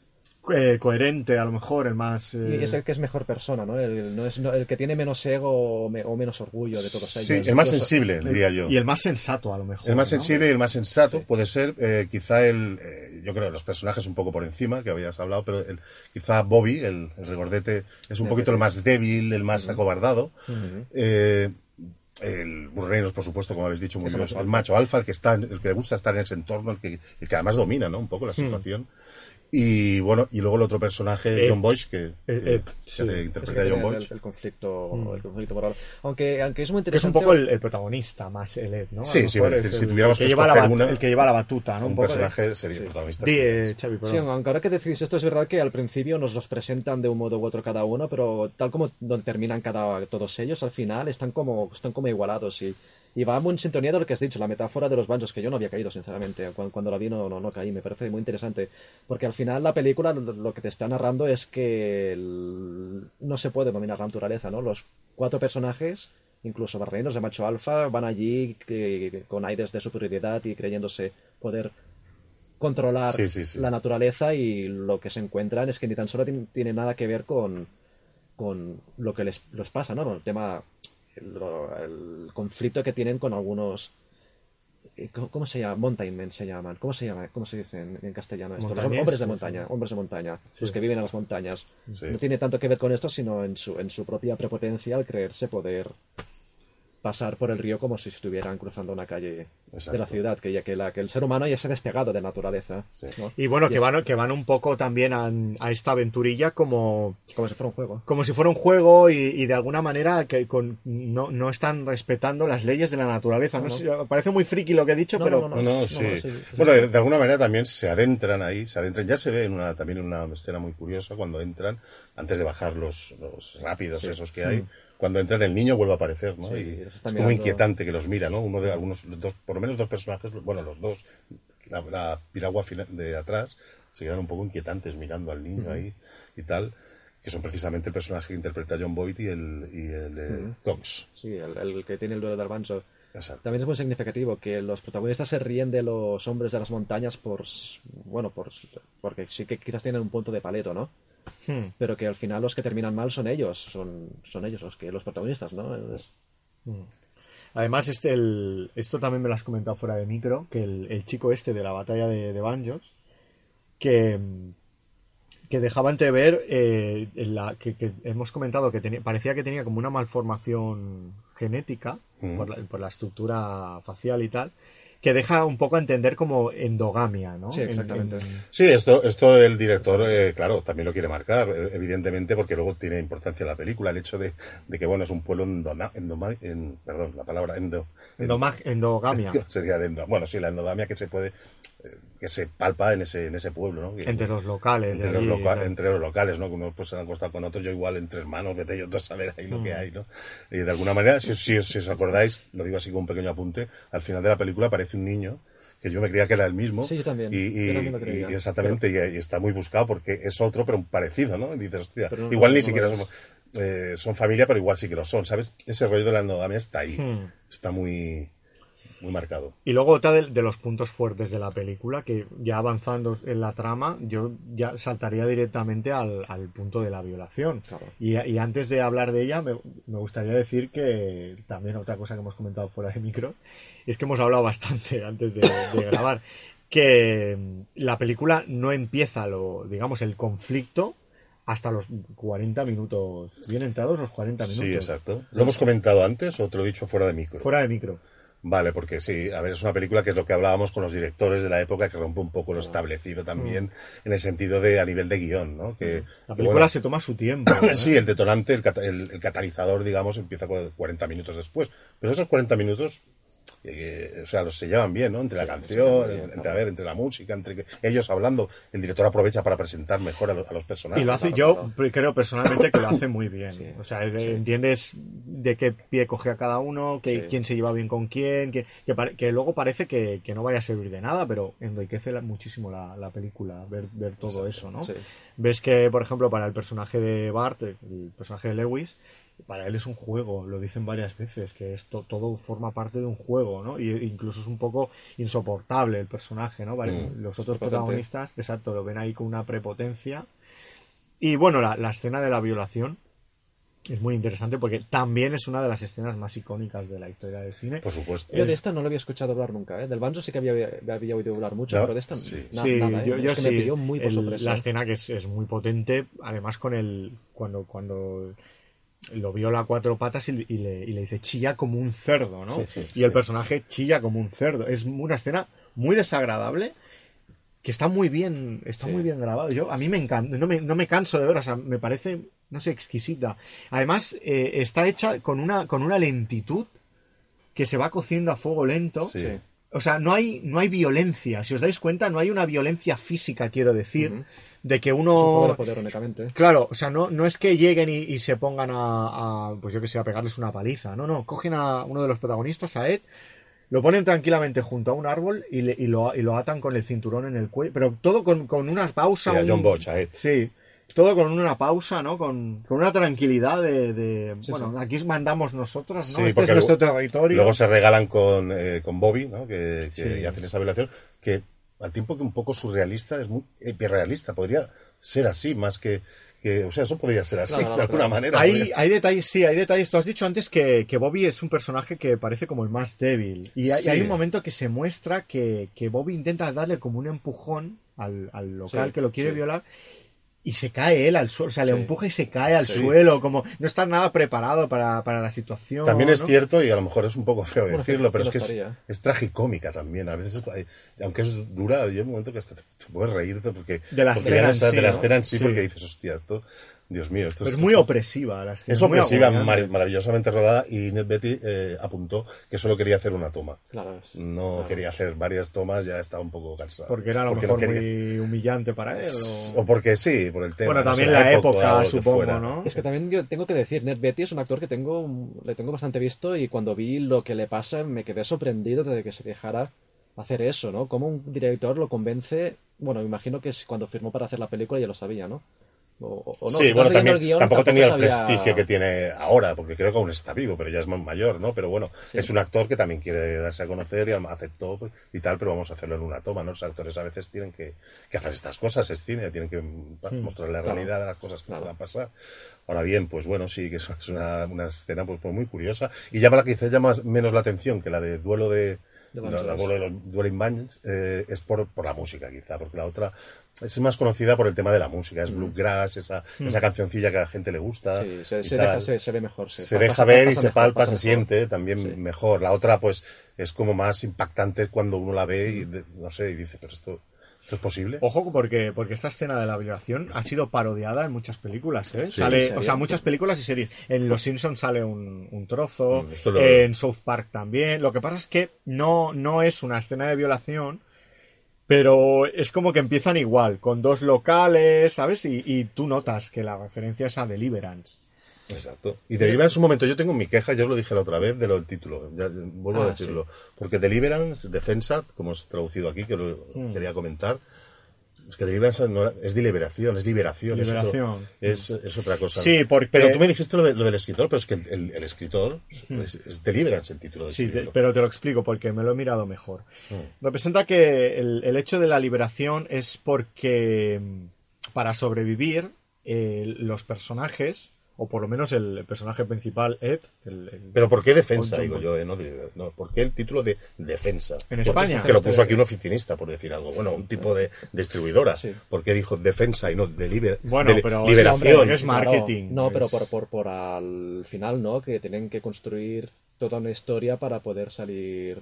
eh, coherente, a lo mejor, el más... eh, Y es el que es mejor persona, ¿no? El, no es, no- el que tiene menos ego o, me- o menos orgullo de todos ellos. Sí, el más sensible, diría yo. Y el más sensato, a lo mejor. El más ¿no? sensible y el más sensato puede ser, eh, quizá el, eh, yo creo, los personajes un poco por encima, que habías hablado, pero el- quizá Bobby, el, el regordete, es un poquito el más débil, el más acobardado. Eh, el Bruce Reynolds, por supuesto, como habéis dicho muy el bien, macho el alfa. macho alfa, el que está, en- el que le gusta estar en ese entorno, el que, el que además domina, ¿no? Un poco la situación. Y bueno, y luego el otro personaje, Ed. John Boyce, que, Ed, que sí. es interpreta que a John Boyce. el, el conflicto, el conflicto moral. Aunque, aunque es muy Que es un interesante. poco el, el protagonista más el Ed, ¿no? Sí, sí, es decir, si el- tuviéramos que lleva la, una- el que lleva la batuta, ¿no? Un poco de- personaje sería el protagonista. Sí. eh, Xavi, Sí, aunque ahora que decís esto, es verdad que al principio nos los presentan de un modo u otro cada uno, pero tal como donde terminan cada, todos ellos, al final están como, están como igualados y, y va muy en sintonía de lo que has dicho, la metáfora de los banjos, que yo no había caído, sinceramente. Cuando, cuando la vi no, no, no caí, me parece muy interesante. Porque al final la película lo- que te está narrando es que el- no se puede dominar la naturaleza, ¿no? Los cuatro personajes, incluso barreinos de macho alfa, van allí que- con aires de superioridad y creyéndose poder controlar Sí, sí, sí. la naturaleza y lo que se encuentran es que ni tan solo tiene, tiene nada que ver con, con lo que les, les pasa, ¿no? El tema, el, el conflicto que tienen con algunos... eh, ¿Cómo, se llama? Mountain men se llaman. ¿Cómo se llama? ¿Cómo se dice en, en castellano esto? Los hombres de montaña, hombres de montaña, los que viven en las montañas. Sí. No tiene tanto que ver con esto, sino en su, en su propia prepotencia al creerse poder pasar por el río como si estuvieran cruzando una calle de la ciudad, que ya que, la, que el ser humano ya se ha despegado de la naturaleza. Sí. ¿no? Y bueno, que es van, que van un poco también a, a esta aventurilla como, como si fuera un juego. como si fuera un juego y, y de alguna manera que con, no, no están respetando las leyes de la naturaleza. No, parece muy friki lo que he dicho, pero no, sí, sí. Bueno, de, de alguna manera también se adentran ahí, se adentran. Ya se ve en una, también en una escena muy curiosa cuando entran, antes de bajar los, los rápidos esos que hay, cuando entran el niño vuelve a aparecer, ¿no? Sí, y es como mirando. inquietante que los mira, ¿no? Uno de algunos, dos, por lo menos dos personajes, bueno, los dos, la, la piragua de atrás, se quedan un poco inquietantes mirando al niño ahí y tal, que son precisamente el personaje que interpreta John Boyd y el, y el eh, Cox. Sí, el, el que tiene el duelo banjo. Exacto. También es muy significativo que los protagonistas se ríen de los hombres de las montañas por, bueno, por, porque sí que quizás tienen un punto de paleto, ¿no? Hmm. Pero que al final los que terminan mal son ellos, son, son ellos los que los protagonistas, ¿no? Es- Además, este, el, esto también me lo has comentado fuera de micro, que el, el chico este de la batalla de, de Banjos, que, que dejaba entrever eh, en la, que, que hemos comentado que tenía, parecía que tenía como una malformación genética Mm. por, la, por la estructura facial y tal, que deja un poco a entender como endogamia, ¿no? Sí, En- exactamente. en- Sí, esto, esto el director, eh, claro, también lo quiere marcar, eh, evidentemente, porque luego tiene importancia la película, el hecho de, de que, bueno, es un pueblo endoma, endoma- en, perdón, la palabra endo, endoma- endogamia. sería de endo, bueno, sí, la endogamia que se puede, que se palpa en ese, en ese pueblo, ¿no? Que- entre los locales. entre los, loca- ¿no? entre los locales, ¿no? Que unos pues se han acostado con otros, yo igual entre hermanos, vete yo a saber ahí lo que hay, ¿no? Y de alguna manera, si, si- si os acordáis, lo digo así con un pequeño apunte, al final de la película aparece un niño que yo me creía que era el mismo. Sí, yo también. Y, y- Yo también lo creía. y exactamente, y, y está muy buscado porque es otro, pero parecido, ¿no? Y dices, hostia, Pero no- igual no- ni siquiera somos, eh, son familia, pero igual sí que lo son, ¿sabes? Ese rollo de la endogamia está ahí, Hmm. está muy, muy marcado. Y luego otra de, de los puntos fuertes de la película, que ya avanzando en la trama, yo ya saltaría directamente al, al punto de la violación. Claro. Y, y antes de hablar de ella, me, me gustaría decir que también otra cosa que hemos comentado fuera de micro, es que hemos hablado bastante antes de, de grabar, que mm, la película no empieza, lo digamos, el conflicto hasta los 40 minutos, bien entrados los 40 minutos. Sí, exacto. ¿Lo hemos comentado antes o te lo he dicho fuera de micro? Fuera de micro. Vale, porque sí, a ver, es una película que es lo que hablábamos con los directores de la época, que rompe un poco lo establecido también, en el sentido de a nivel de guion, ¿no? Que, La que, película bueno, se toma su tiempo. ¿eh? Sí, el detonante, el, el- el catalizador, digamos, empieza cu- 40 minutos después. Pero esos 40 minutos, eh, o sea, los se llevan bien, ¿no? Entre la canción, entre, a ver, entre la música, entre que- ellos hablando, el director aprovecha para presentar mejor a, lo- a los personajes. Y lo hace, yo creo personalmente que lo hace muy bien. O sea, entiendes de qué pie coge a cada uno, que, quién se lleva bien con quién, que, que, que luego parece que, que no vaya a servir de nada, pero enriquece la- muchísimo la, la película, ver, ver todo eso, ¿no? Sí. Ves que, por ejemplo, para el personaje de Bart, el personaje de Lewis, para él es un juego, lo dicen varias veces, que esto todo forma parte de un juego, ¿no? Y incluso es un poco insoportable el personaje, ¿no? Vale, Mm, los otros protagonistas, exacto, lo ven ahí con una prepotencia Y bueno, la, la escena de la violación es muy interesante porque también es una de las escenas más icónicas de la historia del cine. Por supuesto. Yo de esta no lo había escuchado hablar nunca, ¿eh? Del Banjo sí que había, había oído hablar mucho, ¿No? pero de esta Sí. na- sí, nada, ¿eh? yo, yo es que sí. me pilló muy por El- sorpresa. la escena que es, es muy potente, además con el cuando cuando lo viola a cuatro patas y, y le, y le dice chilla como un cerdo, ¿no? Sí, sí, y el personaje chilla como un cerdo. Es una escena muy desagradable que está muy bien está muy bien grabado. Yo a mí me encanta, no me, no me canso de ver, o sea, me parece no sé exquisita. Además eh, está hecha con una con una lentitud que se va cociendo a fuego lento. O sea, no hay, no hay violencia. Si os dais cuenta, no hay una violencia física, quiero decir. De que Es un uno... poder únicamente. Claro, o sea, no, no es que lleguen y, y se pongan a, a, pues yo que sé, a pegarles una paliza. No, no, cogen a uno de los protagonistas, a Ed, lo ponen tranquilamente junto a un árbol y, le- y lo, y lo atan con el cinturón en el cuello. Pero todo con, con unas pausas. Sí, a John Bosch, a Ed. Sí, todo con una pausa, ¿no? Con, con una tranquilidad de... de, bueno, aquí mandamos nosotros, ¿no? Sí, este es nuestro luego- territorio. Luego se regalan con, eh, con Bobby, ¿no? que, que Sí. hacen esa violación, que al tiempo que un poco surrealista, es muy hiperrealista. Podría ser así, más que, que- O sea, eso podría ser así, Claro, no, de alguna manera. Hay, podría- hay detalles, sí, hay detalles. Tú has dicho antes que, que Bobby es un personaje que parece como el más débil. Y hay, Sí. hay un momento que se muestra que, que Bobby intenta darle como un empujón al, al local Sí, que lo quiere sí. violar. Y se cae él al suelo, o sea, le empuja y se cae al Sí. suelo, como no está nada preparado para, para la situación. También es ¿no? cierto, y a lo mejor es un poco feo Bueno, decirlo, pero es que es, tragicómica también. A veces, hay- aunque es dura, llega un momento que hasta te, puedes reírte porque, De la porque escena en sabes- sí, de la ¿no? escena en sí, Sí. porque dices, hostia, esto, Dios mío, esto Pero es esto- muy esto- opresiva. La Es muy opresiva, mar- maravillosamente rodada, y Ned Betty eh, apuntó que solo quería hacer una toma. Claro, es- No claro. quería hacer varias tomas, ya estaba un poco cansado. Porque era a lo Porque mejor no quería- muy humillante para él. o- O porque sí, por el tema. Bueno, no también sé, la época, supongo. ¿no? Es que también yo tengo que decir, Ned Betty es un actor que tengo, le tengo bastante visto y cuando vi lo que le pasa me quedé sorprendido de que se dejara hacer eso, ¿no? Como un director lo convence, bueno, me imagino que es cuando firmó para hacer la película ya lo sabía, ¿no? O, o no, sí, bueno, también guion tampoco tenía el prestigio que tiene ahora, porque creo que aún está vivo, pero ya es más mayor, ¿no? Pero bueno, Sí. es un actor que también quiere darse a conocer y aceptó pues, y tal, pero vamos a hacerlo en una toma, ¿no? Los actores a veces tienen que, que hacer estas cosas, es cine, tienen que mm, mostrar la claro. realidad de las cosas que Claro. puedan pasar. Ahora bien, pues bueno, sí, que es una, una escena pues, pues muy curiosa y llama la que quizás llama menos la atención que la de duelo de, De la, Banjos. la duelo de los Dwelling Bands eh, es por, por la música quizá, porque la otra es más conocida por el tema de la música, es bluegrass, esa, esa cancioncilla que a la gente le gusta. Sí, se, se deja, se, se ve mejor. Se, pasa- deja ver y se mejor, palpa, se mejor. siente también Sí. mejor. La otra, pues, es como más impactante cuando uno la ve y, de- no sé, y dice, pero esto, ¿esto es posible? Ojo, porque, porque esta escena de la violación ha sido parodiada en muchas películas, ¿eh? Sí, sale, o sea, muchas películas y series. En Los Simpsons sale un, un trozo, Mm, en South Park también. Lo que pasa es que no, no es una escena de violación, pero es como que empiezan igual, con dos locales, ¿sabes? Y, y tú notas que la referencia es a Deliverance. Exacto. Y Deliverance, un momento, yo tengo mi queja, ya os lo dije la otra vez, de lo del título. Ya, vuelvo a Ah, decirlo. Porque Deliverance, Defensa, como es traducido aquí, que lo Hmm. quería comentar, es que no era- es deliberación, es liberación. es otro-. Es, es otra cosa. Sí, porque- Pero tú me dijiste lo, de- lo del escritor, pero es que el, escritor es, es Deliverance el título del Sí, te- pero te lo explico porque me lo he mirado mejor. Mm. Representa que el, el hecho de la liberación es porque mm, para sobrevivir eh, los personajes, o por lo menos el personaje principal, Ed, el- el- Pero ¿por qué defensa, digo yo? eh? No, no, ¿Por qué el título de defensa? En España. Que lo puso aquí un oficinista, por decir algo. Bueno, un tipo de distribuidora. Sí. ¿Por qué dijo defensa y no deliber Bueno, de- pero liberación? hombre es Claro, marketing. no, pero por, por, por al final, ¿no? Que tienen que construir toda una historia para poder salir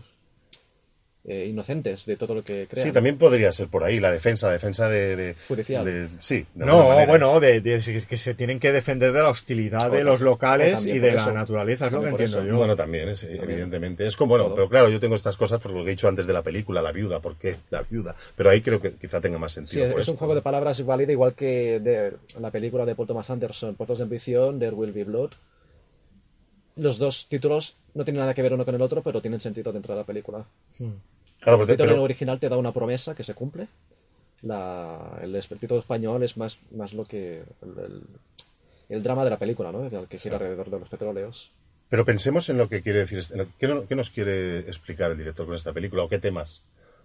eh, inocentes de todo lo que crean. Sí, también podría ser por ahí, la defensa, la defensa de... de- Judicial. de- sí, de No, manera. bueno, de, de- que se tienen que defender de la hostilidad de los locales y de la eso. naturaleza, es lo que entiendo eso. yo. Bueno, también, es- evidentemente. Es como, bueno, Todo. pero claro, yo tengo estas cosas por lo que he dicho antes de la película, La Viuda. ¿Por qué? La Viuda. Pero ahí creo que quizá tenga más Sí, sentido. es por es un juego de palabras válida igual que de la película de Paul Thomas Anderson, Pozos de Ambición, There Will Be Blood. Los dos títulos no tienen nada que ver uno con el otro, pero tienen sentido dentro de la película. Claro, El pero- título pero- original te da una promesa que se cumple. La, el, título español es más, más lo que. El, el- el drama de la película, ¿no? El que gira alrededor de los petróleos. Pero pensemos en lo que quiere decir, este- lo- ¿qué, no- qué nos quiere explicar el director con esta película o qué temas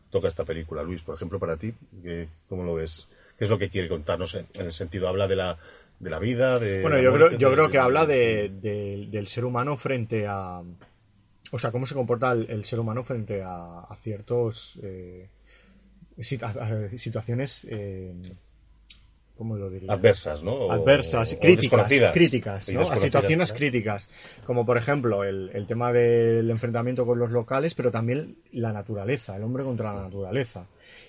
toca esta película. Luis, por ejemplo, para ti, ¿qué- ¿cómo lo ves? ¿Qué es lo que quiere contarnos en, en el sentido? ¿Habla de la, de la vida? De Bueno, yo creo, yo de- creo que de- habla de, sí. del ser humano frente a... O sea, cómo se comporta el, el ser humano frente a, a ciertos... eh, situ- situaciones... eh, ¿Cómo lo diría? Adversas, ¿no? Adversas, o críticas, desconocidas. críticas, ¿no? a situaciones ¿no? críticas, como por ejemplo el, el tema del enfrentamiento con los locales, pero también la naturaleza, el hombre contra la naturaleza.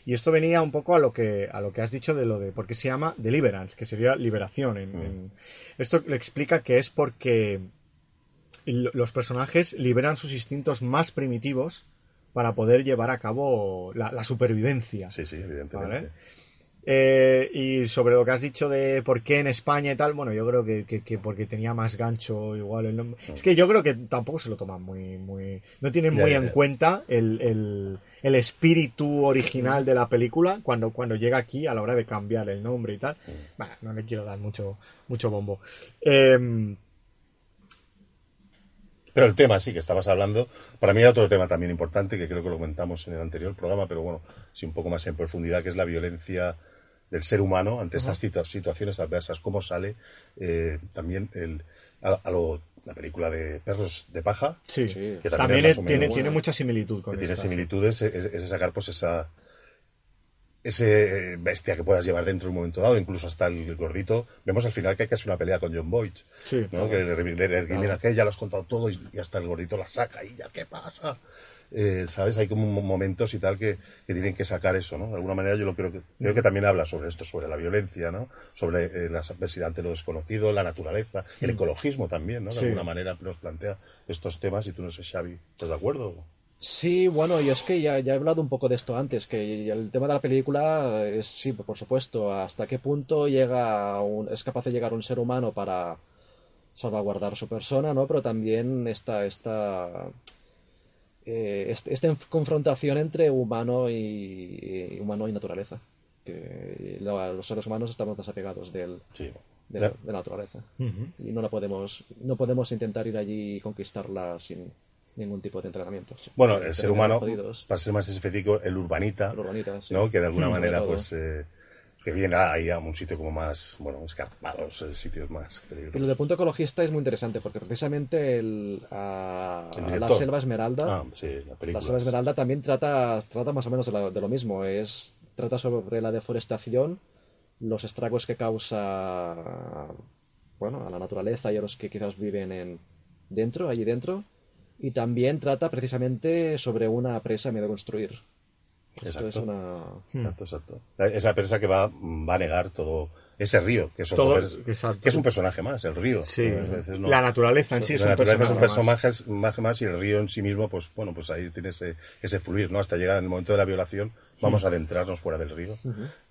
Y esto venía un poco a lo que a lo que has dicho de lo de porque se llama deliverance, que sería liberación. en- Mm. en- esto le explica que es porque lo- los personajes liberan sus instintos más primitivos para poder llevar a cabo la, la supervivencia. Sí, sí, evidentemente. ¿Vale? Eh, y sobre lo que has dicho de por qué en España y tal, bueno, yo creo que, que- que porque tenía más gancho igual el nombre. Es que yo creo que tampoco se lo toman muy... muy no tienen muy en cuenta el, el- el espíritu original de la película cuando, cuando llega aquí a la hora de cambiar el nombre y tal. Bueno, no le quiero dar mucho, mucho bombo. Em, Pero el tema, sí, que estabas hablando, para mí hay otro tema también importante, que creo que lo comentamos en el anterior programa, pero bueno, sí un poco más en profundidad, que es la violencia del ser humano ante estas situa- situaciones adversas. Cómo sale eh, también el, a, a lo- la película de Perros de Paja, sí. Que también también es es- más o tiene, tiene mucha similitud con que tiene esta. similitudes, es, es sacar pues esa ese bestia que puedas llevar dentro en un momento dado, incluso hasta el gordito. Vemos al final que hay que hacer una pelea con John Boyd, Sí, ¿no? que le, le, le que ya lo has contado todo y, y hasta el gordito la saca y ya, ¿qué pasa? Eh, ¿Sabes? Hay como mo- momentos y tal que, que tienen que sacar eso, ¿no? De alguna manera yo lo creo que, creo que también habla sobre esto, sobre la violencia, ¿no? Sobre eh, la adversidad ante lo desconocido, la naturaleza, el ecologismo también, ¿no? De Sí. alguna manera nos plantea estos temas y tú no sé, Xavi, ¿estás de acuerdo? Sí, bueno, y es que ya, ya he hablado un poco de esto antes, que el tema de la película es, sí, por supuesto, hasta qué punto llega un- es capaz de llegar un ser humano para salvaguardar su persona, ¿no? Pero también esta, esta, eh, este- esta confrontación entre humano y, y- humano y naturaleza. Que lo- los seres humanos estamos desapegados del, Sí. de, la, de la naturaleza. Y no la podemos, no podemos intentar ir allí y conquistarla sin ningún tipo de entrenamiento. Bueno, el ser humano, para ser más específico, el urbanita, El urbanita, sí. ¿no? que de alguna manera, pues, eh, que viene ahí a un sitio como más, bueno, escarpados, eh, sitios más Y lo peligrosos. de punto ecologista es muy interesante porque precisamente el, a- El la. Selva Esmeralda, Ah, sí, la. Selva Esmeralda también trata, trata más o menos de, la- de lo mismo. Es, trata sobre la deforestación, los estragos que causa bueno, a la naturaleza y a los que quizás viven en, dentro, allí dentro. Y también trata precisamente sobre una presa a medio de construir. Esto Exacto. es una... Exacto, exacto. Esa presa que va, va a negar todo ese río, que es, otro Todo- pers- exacto. que es un personaje más, el río. Sí, a veces no- la naturaleza en sí es la un naturaleza es un personaje más. personaje más, más y el río en sí mismo, pues bueno, pues ahí tiene ese, ese fluir, ¿no? Hasta llegar en el momento de la violación, vamos a adentrarnos fuera del río.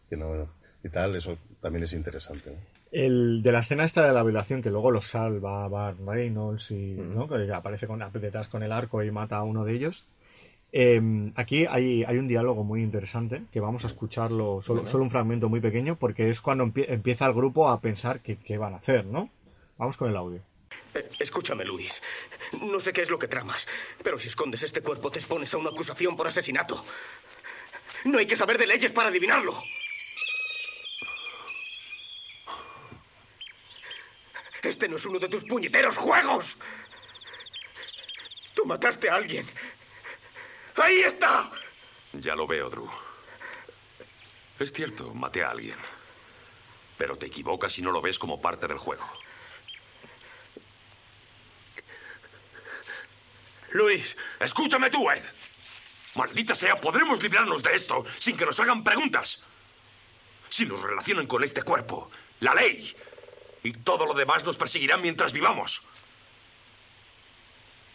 Que no, y tal, eso también es interesante. ¿no? El de la escena esta de la violación que luego lo salva Bart Reynolds y ¿no? que aparece con, detrás con el arco y mata a uno de ellos. Eh, aquí hay, hay un diálogo muy interesante que vamos a escucharlo, solo, solo un fragmento muy pequeño, porque es cuando empie- empieza el grupo a pensar qué van a hacer, ¿no? Vamos con el audio. Eh, Escúchame, Luis. No sé qué es lo que tramas, pero si escondes este cuerpo te expones a una acusación por asesinato. No hay que saber de leyes para adivinarlo. Este no es uno de tus puñeteros juegos. Tú mataste a alguien. ¡Ahí está! Ya lo veo, Drew. Es cierto, maté a alguien. Pero te equivocas si no lo ves como parte del juego. Luis, Escúchame tú, Ed. Maldita sea, podremos librarnos de esto sin que nos hagan preguntas. Si nos relacionan con este cuerpo, la ley y todo lo demás nos perseguirán mientras vivamos.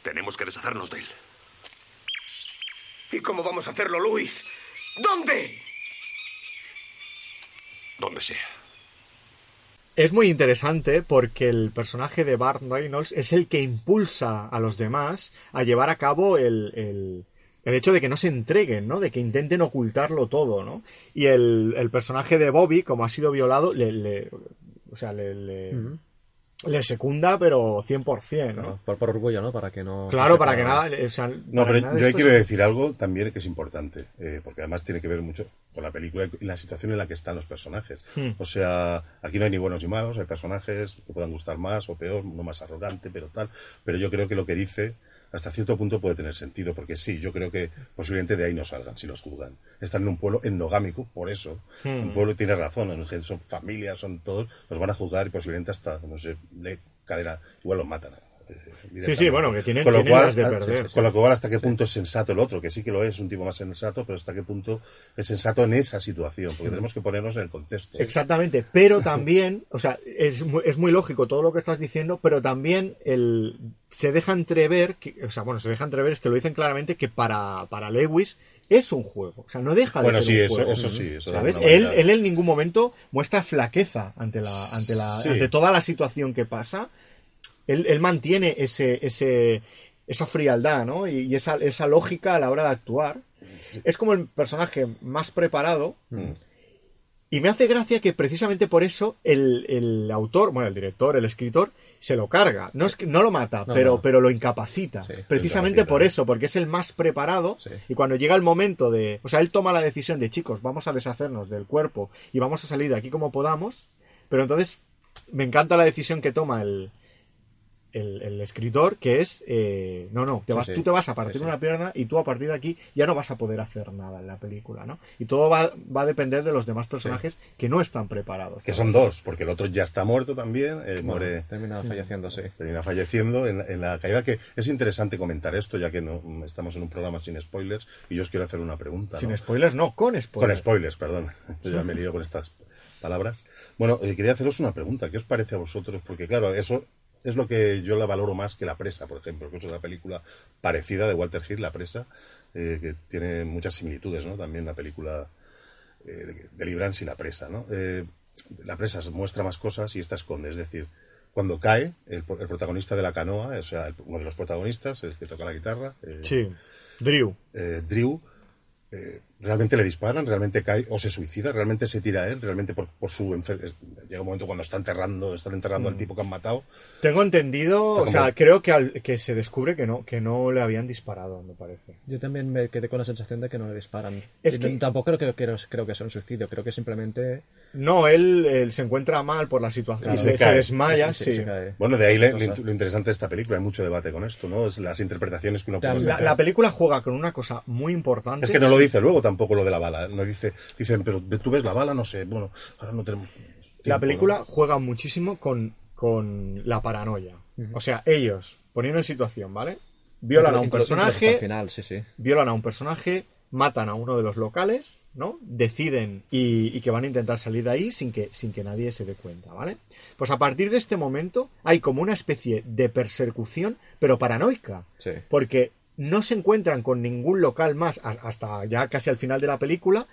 Tenemos que deshacernos de él. ¿Y cómo vamos a hacerlo, Luis? ¿Dónde? Donde sea. Es muy interesante porque el personaje de Bart Reynolds es el que impulsa a los demás a llevar a cabo el, el, el hecho de que no se entreguen, ¿no? De que intenten ocultarlo todo, ¿no? Y el, el personaje de Bobby, como ha sido violado, le, le- o sea, le, le, le secunda, pero 100%, ¿no? ¿no? Por, por orgullo, ¿no? Para que no... Claro, para que nada... o sea, No, pero que nada yo quiero decir algo también que es importante, eh, porque además tiene que ver mucho con la película y la situación en la que están los personajes. Hmm. O sea, aquí no hay ni buenos ni malos, hay personajes que puedan gustar más o peor, uno más arrogante, pero tal. Pero yo creo que lo que dice hasta cierto punto puede tener sentido, porque sí, yo creo que posiblemente de ahí no salgan si los juzgan. Están en un pueblo endogámico, por eso. Hmm. Un pueblo tiene razón, son familias, son todos, los van a juzgar y posiblemente hasta, no sé, le cadera, igual los matan. Eh, directamente. bueno, que tienen- Con lo cual, las de ah, perder. Con lo cual, hasta qué punto es sensato el otro, que sí que lo es, un tipo más sensato, pero hasta qué punto es sensato en esa situación, porque tenemos que ponernos en el contexto. Exactamente, pero también, o sea, es muy, es muy lógico todo lo que estás diciendo, pero también el, se deja entrever, que, o sea, bueno, se deja entrever, es que lo dicen claramente, que para, para Lewis es un juego, o sea, no deja de Bueno, ser sí, un eso- juego. eso sí, eso ¿sabes? Él, él en ningún momento muestra flaqueza ante la, ante la, Sí. ante toda la situación que pasa, él, él mantiene ese, ese, esa frialdad, ¿no? Y, y esa, esa lógica a la hora de actuar. Es como el personaje más preparado, Mm. y me hace gracia que precisamente por eso el, el autor, bueno, el director, el escritor, se lo carga. No es que no lo mata, No, pero, no. pero lo incapacita. Sí, precisamente incapacita. por eso, porque es el más preparado. Sí. Y cuando llega el momento de. O sea, él toma la decisión de chicos, vamos a deshacernos del cuerpo y vamos a salir de aquí como podamos. Pero entonces me encanta la decisión que toma el, el, el escritor, que es, eh, no, no, te vas, sí. tú te vas a partir Sí, sí. una pierna y tú a partir de aquí ya no vas a poder hacer nada en la película, ¿no? Y todo va, va a depender de los demás personajes que no están preparados. Que son dos, porque el otro ya está muerto también, eh, muere, Termina falleciendo, sí. termina falleciendo en, en la caída, que es interesante comentar esto, ya que no estamos en un programa sin spoilers, y yo os quiero hacer una pregunta. Sin spoilers, no, con spoilers. Con spoilers, perdón. Yo ya me lío con estas palabras. Bueno, eh, quería haceros una pregunta. ¿Qué os parece a vosotros? Porque, claro, eso es lo que yo la valoro más que La Presa, por ejemplo, que es una película parecida de Walter Hill, La Presa, eh, que tiene muchas similitudes, ¿no? También la película eh, de- de Librance y La Presa, ¿no? Eh, la Presa muestra más cosas y esta esconde, es decir, cuando cae el, el protagonista de la canoa, o sea, el- uno de los protagonistas, el que toca la guitarra, Sí, Drew. Drew, realmente le disparan, realmente cae o se suicida, realmente se tira a él, realmente por, por su enfermedad. Llega un momento cuando está enterrando, están enterrando Mm. al tipo que han matado. Tengo entendido, Está o sea, como- creo que, al- que se descubre que no, que no le habían disparado, me parece. Yo también me quedé con la sensación de que no le disparan. Es que- Tampoco creo que, creo, creo que sea un suicidio, creo que simplemente... No, él, él se encuentra mal por la situación. Y se, se desmaya, Sí, sí. se cae. Bueno, de ahí le- lo, interesante de esta película, hay mucho debate con esto, ¿no? Es las interpretaciones que uno puede. La, la película juega con una cosa muy importante. Es que no lo dice luego tampoco lo de la bala. No dice, dicen, pero tú ves la bala, no sé, bueno, ahora no tenemos. La película ¿no? juega muchísimo con, con la paranoia. O sea, ellos, poniendo en situación, ¿vale? Violan a un personaje, final, sí, sí. violan a un personaje, matan a uno de los locales, ¿no? Deciden y, y que van a intentar salir de ahí sin que, sin que nadie se dé cuenta, ¿vale? Pues a partir de este momento hay como una especie de persecución, pero paranoica. Sí. Porque no se encuentran con ningún local más hasta ya casi al final de la película,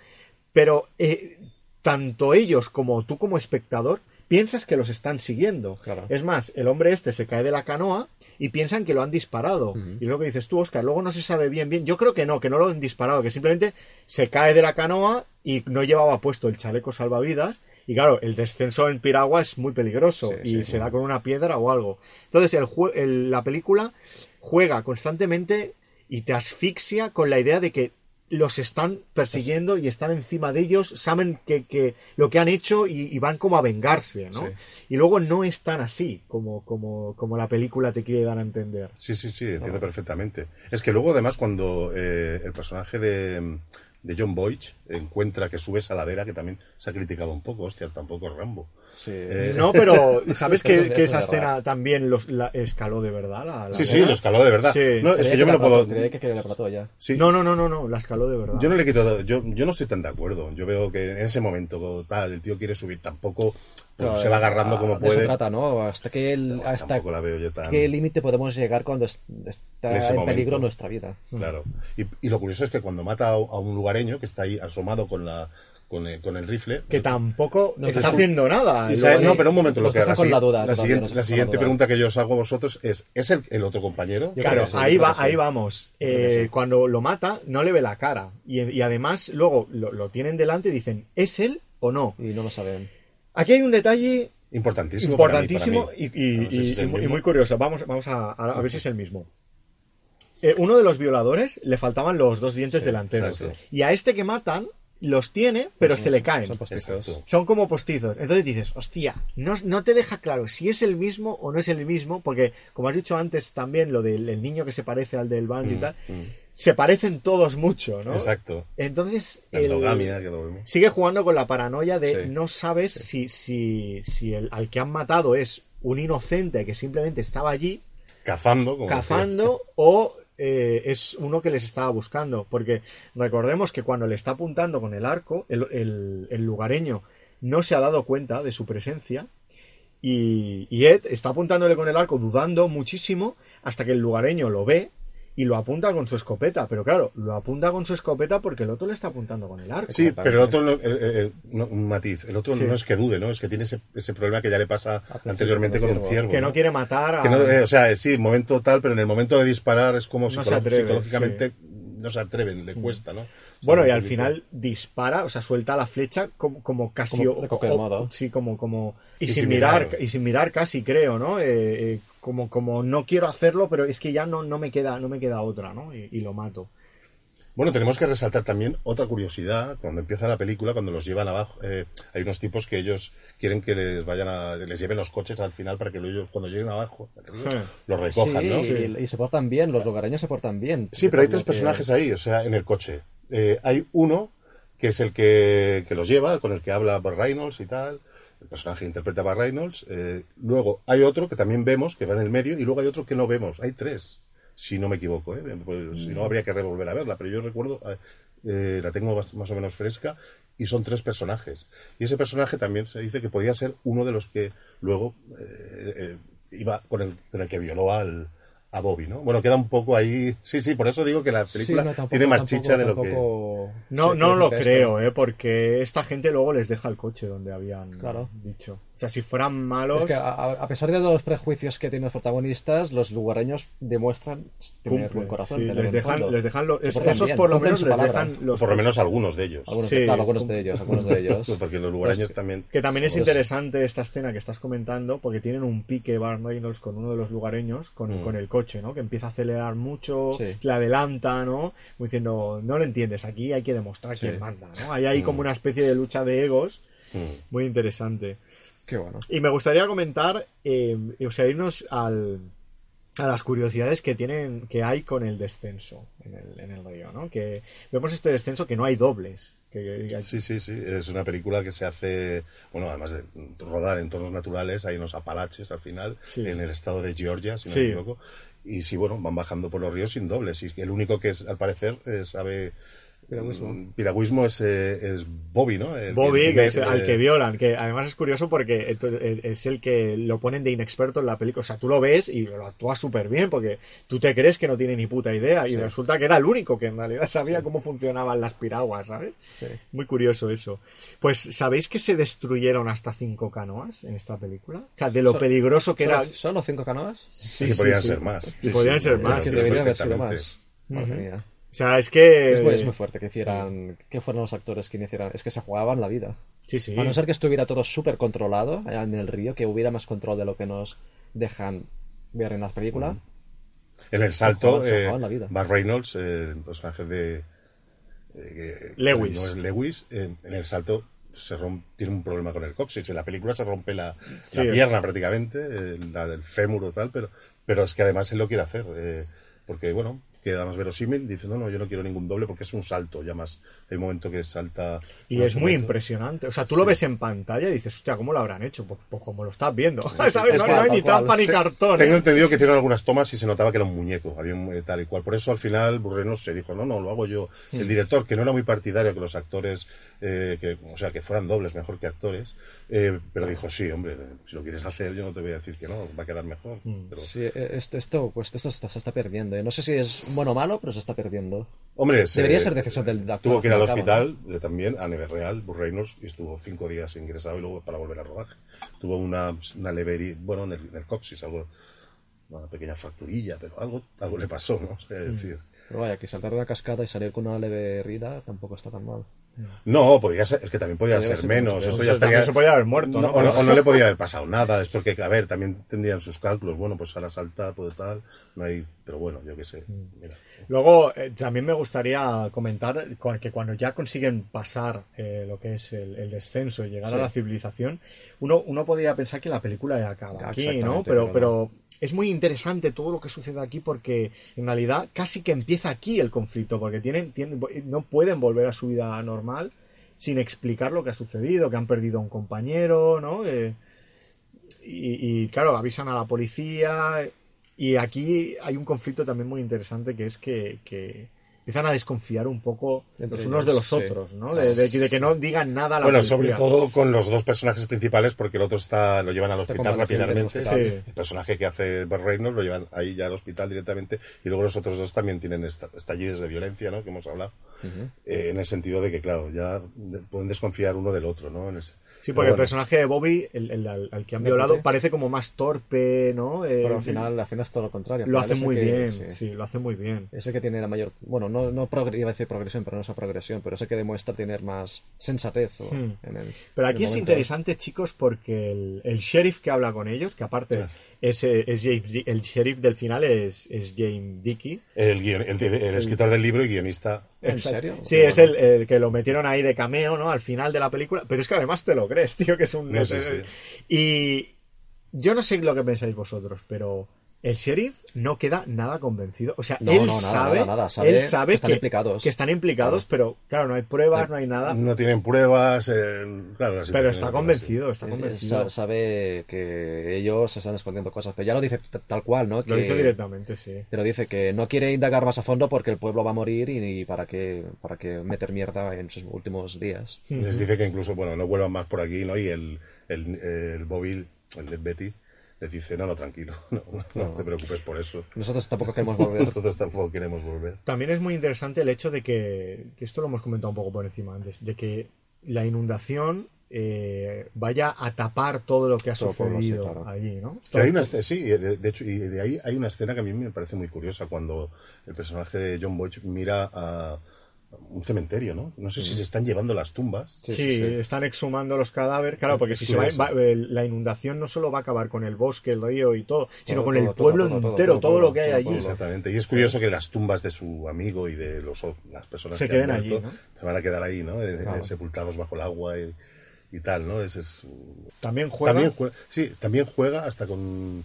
pero eh, tanto ellos como tú como espectador piensas que los están siguiendo. Claro. Es más, el hombre este se cae de la canoa y piensan que lo han disparado. Y lo que dices tú, Oscar, luego no se sabe bien bien. Yo creo que no, que no lo han disparado, que simplemente se cae de la canoa y no llevaba puesto el chaleco salvavidas. Y claro, el descenso en piragua es muy peligroso Sí, y sí, se sí. da con una piedra o algo. Entonces, el, jue- el- la película juega constantemente y te asfixia con la idea de que los están persiguiendo y están encima de ellos, saben que, que lo que han hecho y, y van como a vengarse, ¿no? Sí. Y luego no es tan así como, como, como la película te quiere dar a entender. Sí, sí, sí, entiendo perfectamente. Es que luego, además, cuando eh, el personaje de, de John Boyd encuentra que sube esa ladera, que también se ha criticado un poco, hostia, tampoco es Rambo. Sí. Eh, No, pero ¿sabes que, que esa es escena verdad. también los, la escaló de verdad? La, la sí, sí, lo escaló de verdad. Sí. No, es Creía que yo me lo puedo... creía que la plató ya. Sí. No, no, no, no, no, la escaló de verdad. Yo no le quito, yo, yo no estoy tan de acuerdo. Yo veo que en ese momento tal, el tío quiere subir, tampoco pues, Pero, se va agarrando ah, como de puede. eso trata, ¿no? Hasta qué, el- No, hasta tampoco la veo yo tan- qué límite podemos llegar cuando es- está En en peligro nuestra vida. Claro. Y, y lo curioso es que cuando mata a, a un lugareño que está ahí asomado con la con el, con el rifle. Que tampoco No, está haciendo nada. no, pero un momento, lo que la, la duda, la siguiente, nos la deja con siguiente la duda. pregunta que yo os hago a vosotros es ¿es el, el otro compañero? Yo Claro, sí, ahí va, sí. ahí vamos. Eh. Cuando lo mata, no le ve la cara. Y, y además, luego lo, lo tienen delante y dicen, ¿es él o no? Y no lo saben. Aquí hay un detalle Importantísimo. para mí, para Importantísimo mí. y, y- No sé si y- es el y muy, curioso. Vamos, vamos a, a- a ver si es el mismo. Eh, uno de los violadores le faltaban los dos dientes Sí, delanteros. exacto. Y a este que matan los tiene, pero se le caen. Son postizos. Exacto. Son como postizos. Entonces dices, hostia, no, no te deja claro si es el mismo o no es el mismo, porque como has dicho antes también, lo del el niño que se parece al del banjo y tal, se parecen todos mucho, ¿no? Mm, Exacto. Entonces, La el- endogamia, que lo vemos. sigue jugando con la paranoia de Sí. no sabes si, si, si el, al que han matado es un inocente que simplemente estaba allí Cazando. Como cazando o eh, es uno que les estaba buscando. Porque recordemos que cuando le está apuntando con el arco, el, el- lugareño no se ha dado cuenta de su presencia y, y Ed está apuntándole con el arco dudando muchísimo hasta que el lugareño lo ve y lo apunta con su escopeta. Pero claro, lo apunta con su escopeta porque el otro le está apuntando con el arco. Sí, pero el otro, no- eh, eh, no, un matiz, el otro Sí. no es que dude, ¿no? Es que tiene ese, ese problema que ya le pasa anteriormente con un ciervo. que no quiere matar a... Que no, eh, o sea, sí, momento tal, pero en el momento de disparar es como No se psicolo- atreve, psicológicamente no se atreven, le cuesta, ¿no? O sea, Bueno, no y al final dispara, o sea, suelta la flecha como, como casi... Como o-. Sí, como... como y, Y sin sin mirar, mirar. y sin mirar casi, creo, ¿no? Eh, eh, como, como no quiero hacerlo, pero es que ya no, no, me, queda, no me queda otra, ¿no? Y, y lo mato. Bueno, tenemos que resaltar también otra curiosidad. Cuando empieza la película, cuando los llevan abajo, eh, hay unos tipos que ellos quieren que les vayan a, les lleven los coches al final para que ellos, cuando lleguen abajo, los recojan, sí, ¿no? y, y se portan bien, los lugareños se portan bien. Sí, pero hay Por tres que- personajes ahí, o sea, en el coche. Eh, hay uno que es el que, que los lleva, con el que habla Burt Reynolds y tal. El personaje que interpreta a Burt Reynolds. Eh, luego hay otro que también vemos, que va en el medio, y luego hay otro que no vemos. Hay tres, si no me equivoco. ¿eh? Pues, Si no, habría que volver a verla, pero yo recuerdo, eh, eh, la tengo más, más o menos fresca, y son tres personajes. Y ese personaje también se dice que podía ser uno de los que luego eh, iba con el, con el que violó al, a Bobby, ¿no? Bueno, queda un poco ahí. Sí, sí, por eso digo que la Sí, película no, tampoco- tiene más tampoco- chicha de lo que. No, no creo lo creo, esto- ¿eh? Porque esta gente luego les deja el coche donde habían Claro. dicho. O sea, si fueran malos... Es que a, a pesar de los prejuicios que tienen los protagonistas, los lugareños demuestran tener buen corazón. sí, tener les dejan, les dejan es- portan esos bien, por lo menos les dejan los Por lo menos algunos de ellos. Algunos, Sí. claro, algunos de ellos, algunos de ellos. Porque los lugareños Pues- también. Que también es interesante esta escena que estás comentando, porque tienen un pique Bart Reynolds con uno de los lugareños, con, Mm. con el coche, ¿no? Que empieza a acelerar mucho, Sí. le adelanta, ¿no? Como diciendo, no lo entiendes, aquí hay que demostrar quién manda, ¿no? Hay ahí como una especie de lucha de egos Mm. muy interesante. Qué bueno. Y me gustaría comentar, eh, o sea, irnos al, a las curiosidades que tienen, que hay con el descenso en el, en el río, ¿no? Que vemos este descenso que no hay dobles. Que, Sí, sí, sí. Es una película que se hace. Bueno, además de rodar en entornos naturales, hay unos apalaches al final, Sí. en el estado de Georgia, si no Sí. me equivoco. Y sí, bueno, van bajando por los ríos sin dobles. Y el único que es, al parecer, eh, sabe. Piragüismo. mm, piragüismo es, eh, es Bobby, ¿no? El Bobby, que es eh, al que violan, que además es curioso porque es el que lo ponen de inexperto en la película. O sea, tú lo ves y lo actúa súper bien porque tú te crees que no tiene ni puta idea y resulta que era el único que en realidad sabía cómo funcionaban las piraguas, ¿sabes? Muy curioso eso. Pues, ¿sabéis que se destruyeron hasta cinco canoas en esta película? O sea, de lo So- peligroso que era... ¿Solo, cinco canoas? Sí, podían sí. ser más. Podían sí, ser más. deberían haber sido más. Madre mía. O sea, es que... Es, muy- es muy fuerte que hicieran, que fueran los actores que hicieran, es que se jugaban la vida. Sí, sí. A no ser que estuviera todo súper controlado allá en el río, que hubiera más control de lo que nos dejan ver en las películas. En el salto, jugaban- se eh, jugaban la vida. Bart Reynolds, eh, el personaje de. eh, Lewis. No es Lewis, eh, en el salto se rompe, tiene un problema con el coxis. En la película se rompe la, la Sí. pierna prácticamente, eh, la del fémur o tal, pero, pero es que además él lo quiere hacer. eh, porque, bueno, queda más verosímil. Dice, no, no, yo no quiero ningún doble porque es un salto. Ya más, un momento que salta. Y es muy metros. impresionante. O sea, tú lo ves en pantalla y dices, hostia, ¿cómo lo habrán hecho? Pues, pues como lo estás viendo. ¿Sabes? No, Es no cual, hay ni trampa ni cartón. Tengo ¿eh? entendido que hicieron algunas tomas y se notaba que era un muñeco, había un, eh, tal y cual. Por eso al final Burrenos se dijo, no, no, lo hago yo. El director, que no era muy partidario que los actores, eh, que, o sea, que fueran dobles mejor que actores, eh, pero dijo, sí, hombre, si lo quieres hacer yo no te voy a decir que no, va a quedar mejor. Pero, Sí, eh, esto, esto, pues esto se está, se está perdiendo. ¿eh? No sé si es bueno o malo, pero se está perdiendo. hombre, Debería ser decisión del actor, Tuvo que ir al hospital eh, también, a Neve Real, Burrenos, y estuvo cinco días ingresado y luego para volver al rodaje. Tuvo una, una leve, bueno, en el, en el coxis, algo, una pequeña fracturilla, pero algo, algo le pasó, ¿no? O sea, es decir, Pero vaya, que saltar de una cascada y salir con una leve herida tampoco está tan mal. No, podría ser, es que también podía ser menos. Eso Pues ya estaría. se podía haber muerto, No, ¿no? o, no, o no le podía haber pasado nada. Es porque, a ver, también tendrían sus cálculos. Bueno, pues ahora salta, puede tal. No hay. Pero bueno, yo qué sé. Mm. Mira. Luego, eh, también me gustaría comentar que cuando ya consiguen pasar eh, lo que es el, el descenso y llegar Sí. a la civilización, uno, uno podría pensar que la película ya acaba aquí, ¿no? pero pero es muy interesante todo lo que sucede aquí porque en realidad casi que empieza aquí el conflicto, porque tienen, tienen, no pueden volver a su vida normal sin explicar lo que ha sucedido, que han perdido a un compañero, ¿no? Y, y, claro, avisan a la policía. Y aquí hay un conflicto también muy interesante que es que empiezan a desconfiar un poco Entre los unos ellos, de los sí. otros, ¿no? De, de- de que no digan nada a la Bueno, policía. sobre todo con los dos personajes principales, porque el otro está, lo llevan al hospital rápidamente. El personaje que hace Reynolds lo llevan ahí ya al hospital directamente. Y luego los otros dos también tienen esta- estallidos de violencia, ¿no? Que hemos hablado. Eh, en el sentido de que, claro, ya de- pueden desconfiar uno del otro, ¿no? En ese- Sí, porque el personaje de Bobby, el, el- al, al que han ¿De violado, parece como más torpe, ¿no? Eh, Pero al final, al final es todo lo contrario. lo hace muy que- bien, sí. sí, lo hace muy bien. Es el que tiene la mayor. Bueno, no, no iba a decir progresión, pero no es esa progresión, pero es el que demuestra tener más sensatez. o- Hmm. en el- Pero en aquí el es interesante, chicos, porque el, el sheriff que habla con ellos, que aparte es, es James el sheriff del final es, es James Dickey. El, guion- el- el escritor del libro y guionista. ¿En Exacto. serio? Sí, es el, el que lo metieron ahí de cameo, ¿no? Al final de la película. Pero es que además te lo crees, tío, que es un... No, sí, sí. Y yo no sé lo que pensáis vosotros, pero el sheriff no queda nada convencido. O sea, No, él, no, nada, sabe, nada, nada. Sabe él sabe que están que, implicados. que están implicados, pero claro, no hay pruebas, no hay nada. No tienen pruebas. eh, claro, la pero está es convencido, está Eh, convencido. sa- Sabe que ellos están escondiendo cosas, pero ya lo dice tal cual, ¿no? Lo Que- dice directamente, sí. Pero dice que no quiere indagar más a fondo porque el pueblo va a morir y, y para qué para qué meter mierda en sus últimos días. Les dice que incluso, bueno, no vuelvan más por aquí, ¿no? Y el, el, el Bobby, el de Betty, les dice, no, no, tranquilo, no, no, te preocupes por eso. Nosotros tampoco queremos volver. Nosotros tampoco queremos volver. También es muy interesante el hecho de que, que esto lo hemos comentado un poco por encima antes, de que la inundación eh, vaya a tapar todo lo que ha Todo sí, sucedido claro. allí, ¿no? Que hay una sí, de, de hecho, y de ahí hay una escena que a mí me parece muy curiosa cuando el personaje de John Boyd mira a un cementerio, ¿no? No sé si se están llevando las tumbas. Sí, Sí, sí, sí. están exhumando los cadáveres, claro, porque si se va, la inundación no solo va a acabar con el bosque, el río y todo, sino con todo, el pueblo todo, todo, entero, todo, todo, todo, lo que hay allí. Exactamente. Y es curioso que las tumbas de su amigo y de los, las personas Se que queden han allí, se van a quedar ahí, ¿no? Eh, eh, Claro. sepultados bajo el agua y, y tal, ¿no? Ese es, También juega. También juega, sí, también juega hasta con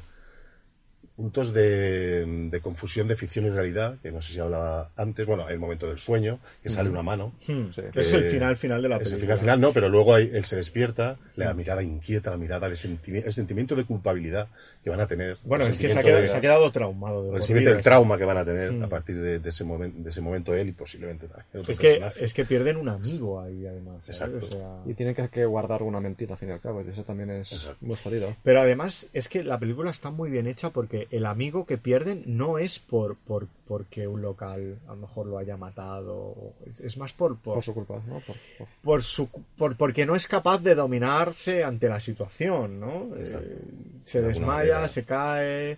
puntos de, de confusión de ficción y realidad, que no sé si hablaba antes, bueno, hay el momento del sueño, que sale una mano. Hmm, que es el Eh, final final de la Es el película. final final, no, pero luego hay- él se despierta, la mirada inquieta, la mirada el sentimiento de culpabilidad que van a tener. Bueno, el es que se ha, quedado, de- se ha quedado traumado. de el del trauma que van a tener Mm. a partir de, de ese momento, de ese momento él y posiblemente también otro Es que, personaje. es que pierden un amigo ahí, además. ¿sabes? Exacto. O sea- Y tienen que, que guardar una mentira al fin y al cabo, y eso también es Exacto. muy jodido. Pero además es que la película está muy bien hecha porque el amigo que pierden no es por, por porque un local a lo mejor lo haya matado. Es, más por, por, Por su culpa, ¿no? Por- por- por su- por- porque no es capaz de dominarse ante la situación, ¿no? Eh, se De desmaya, se cae.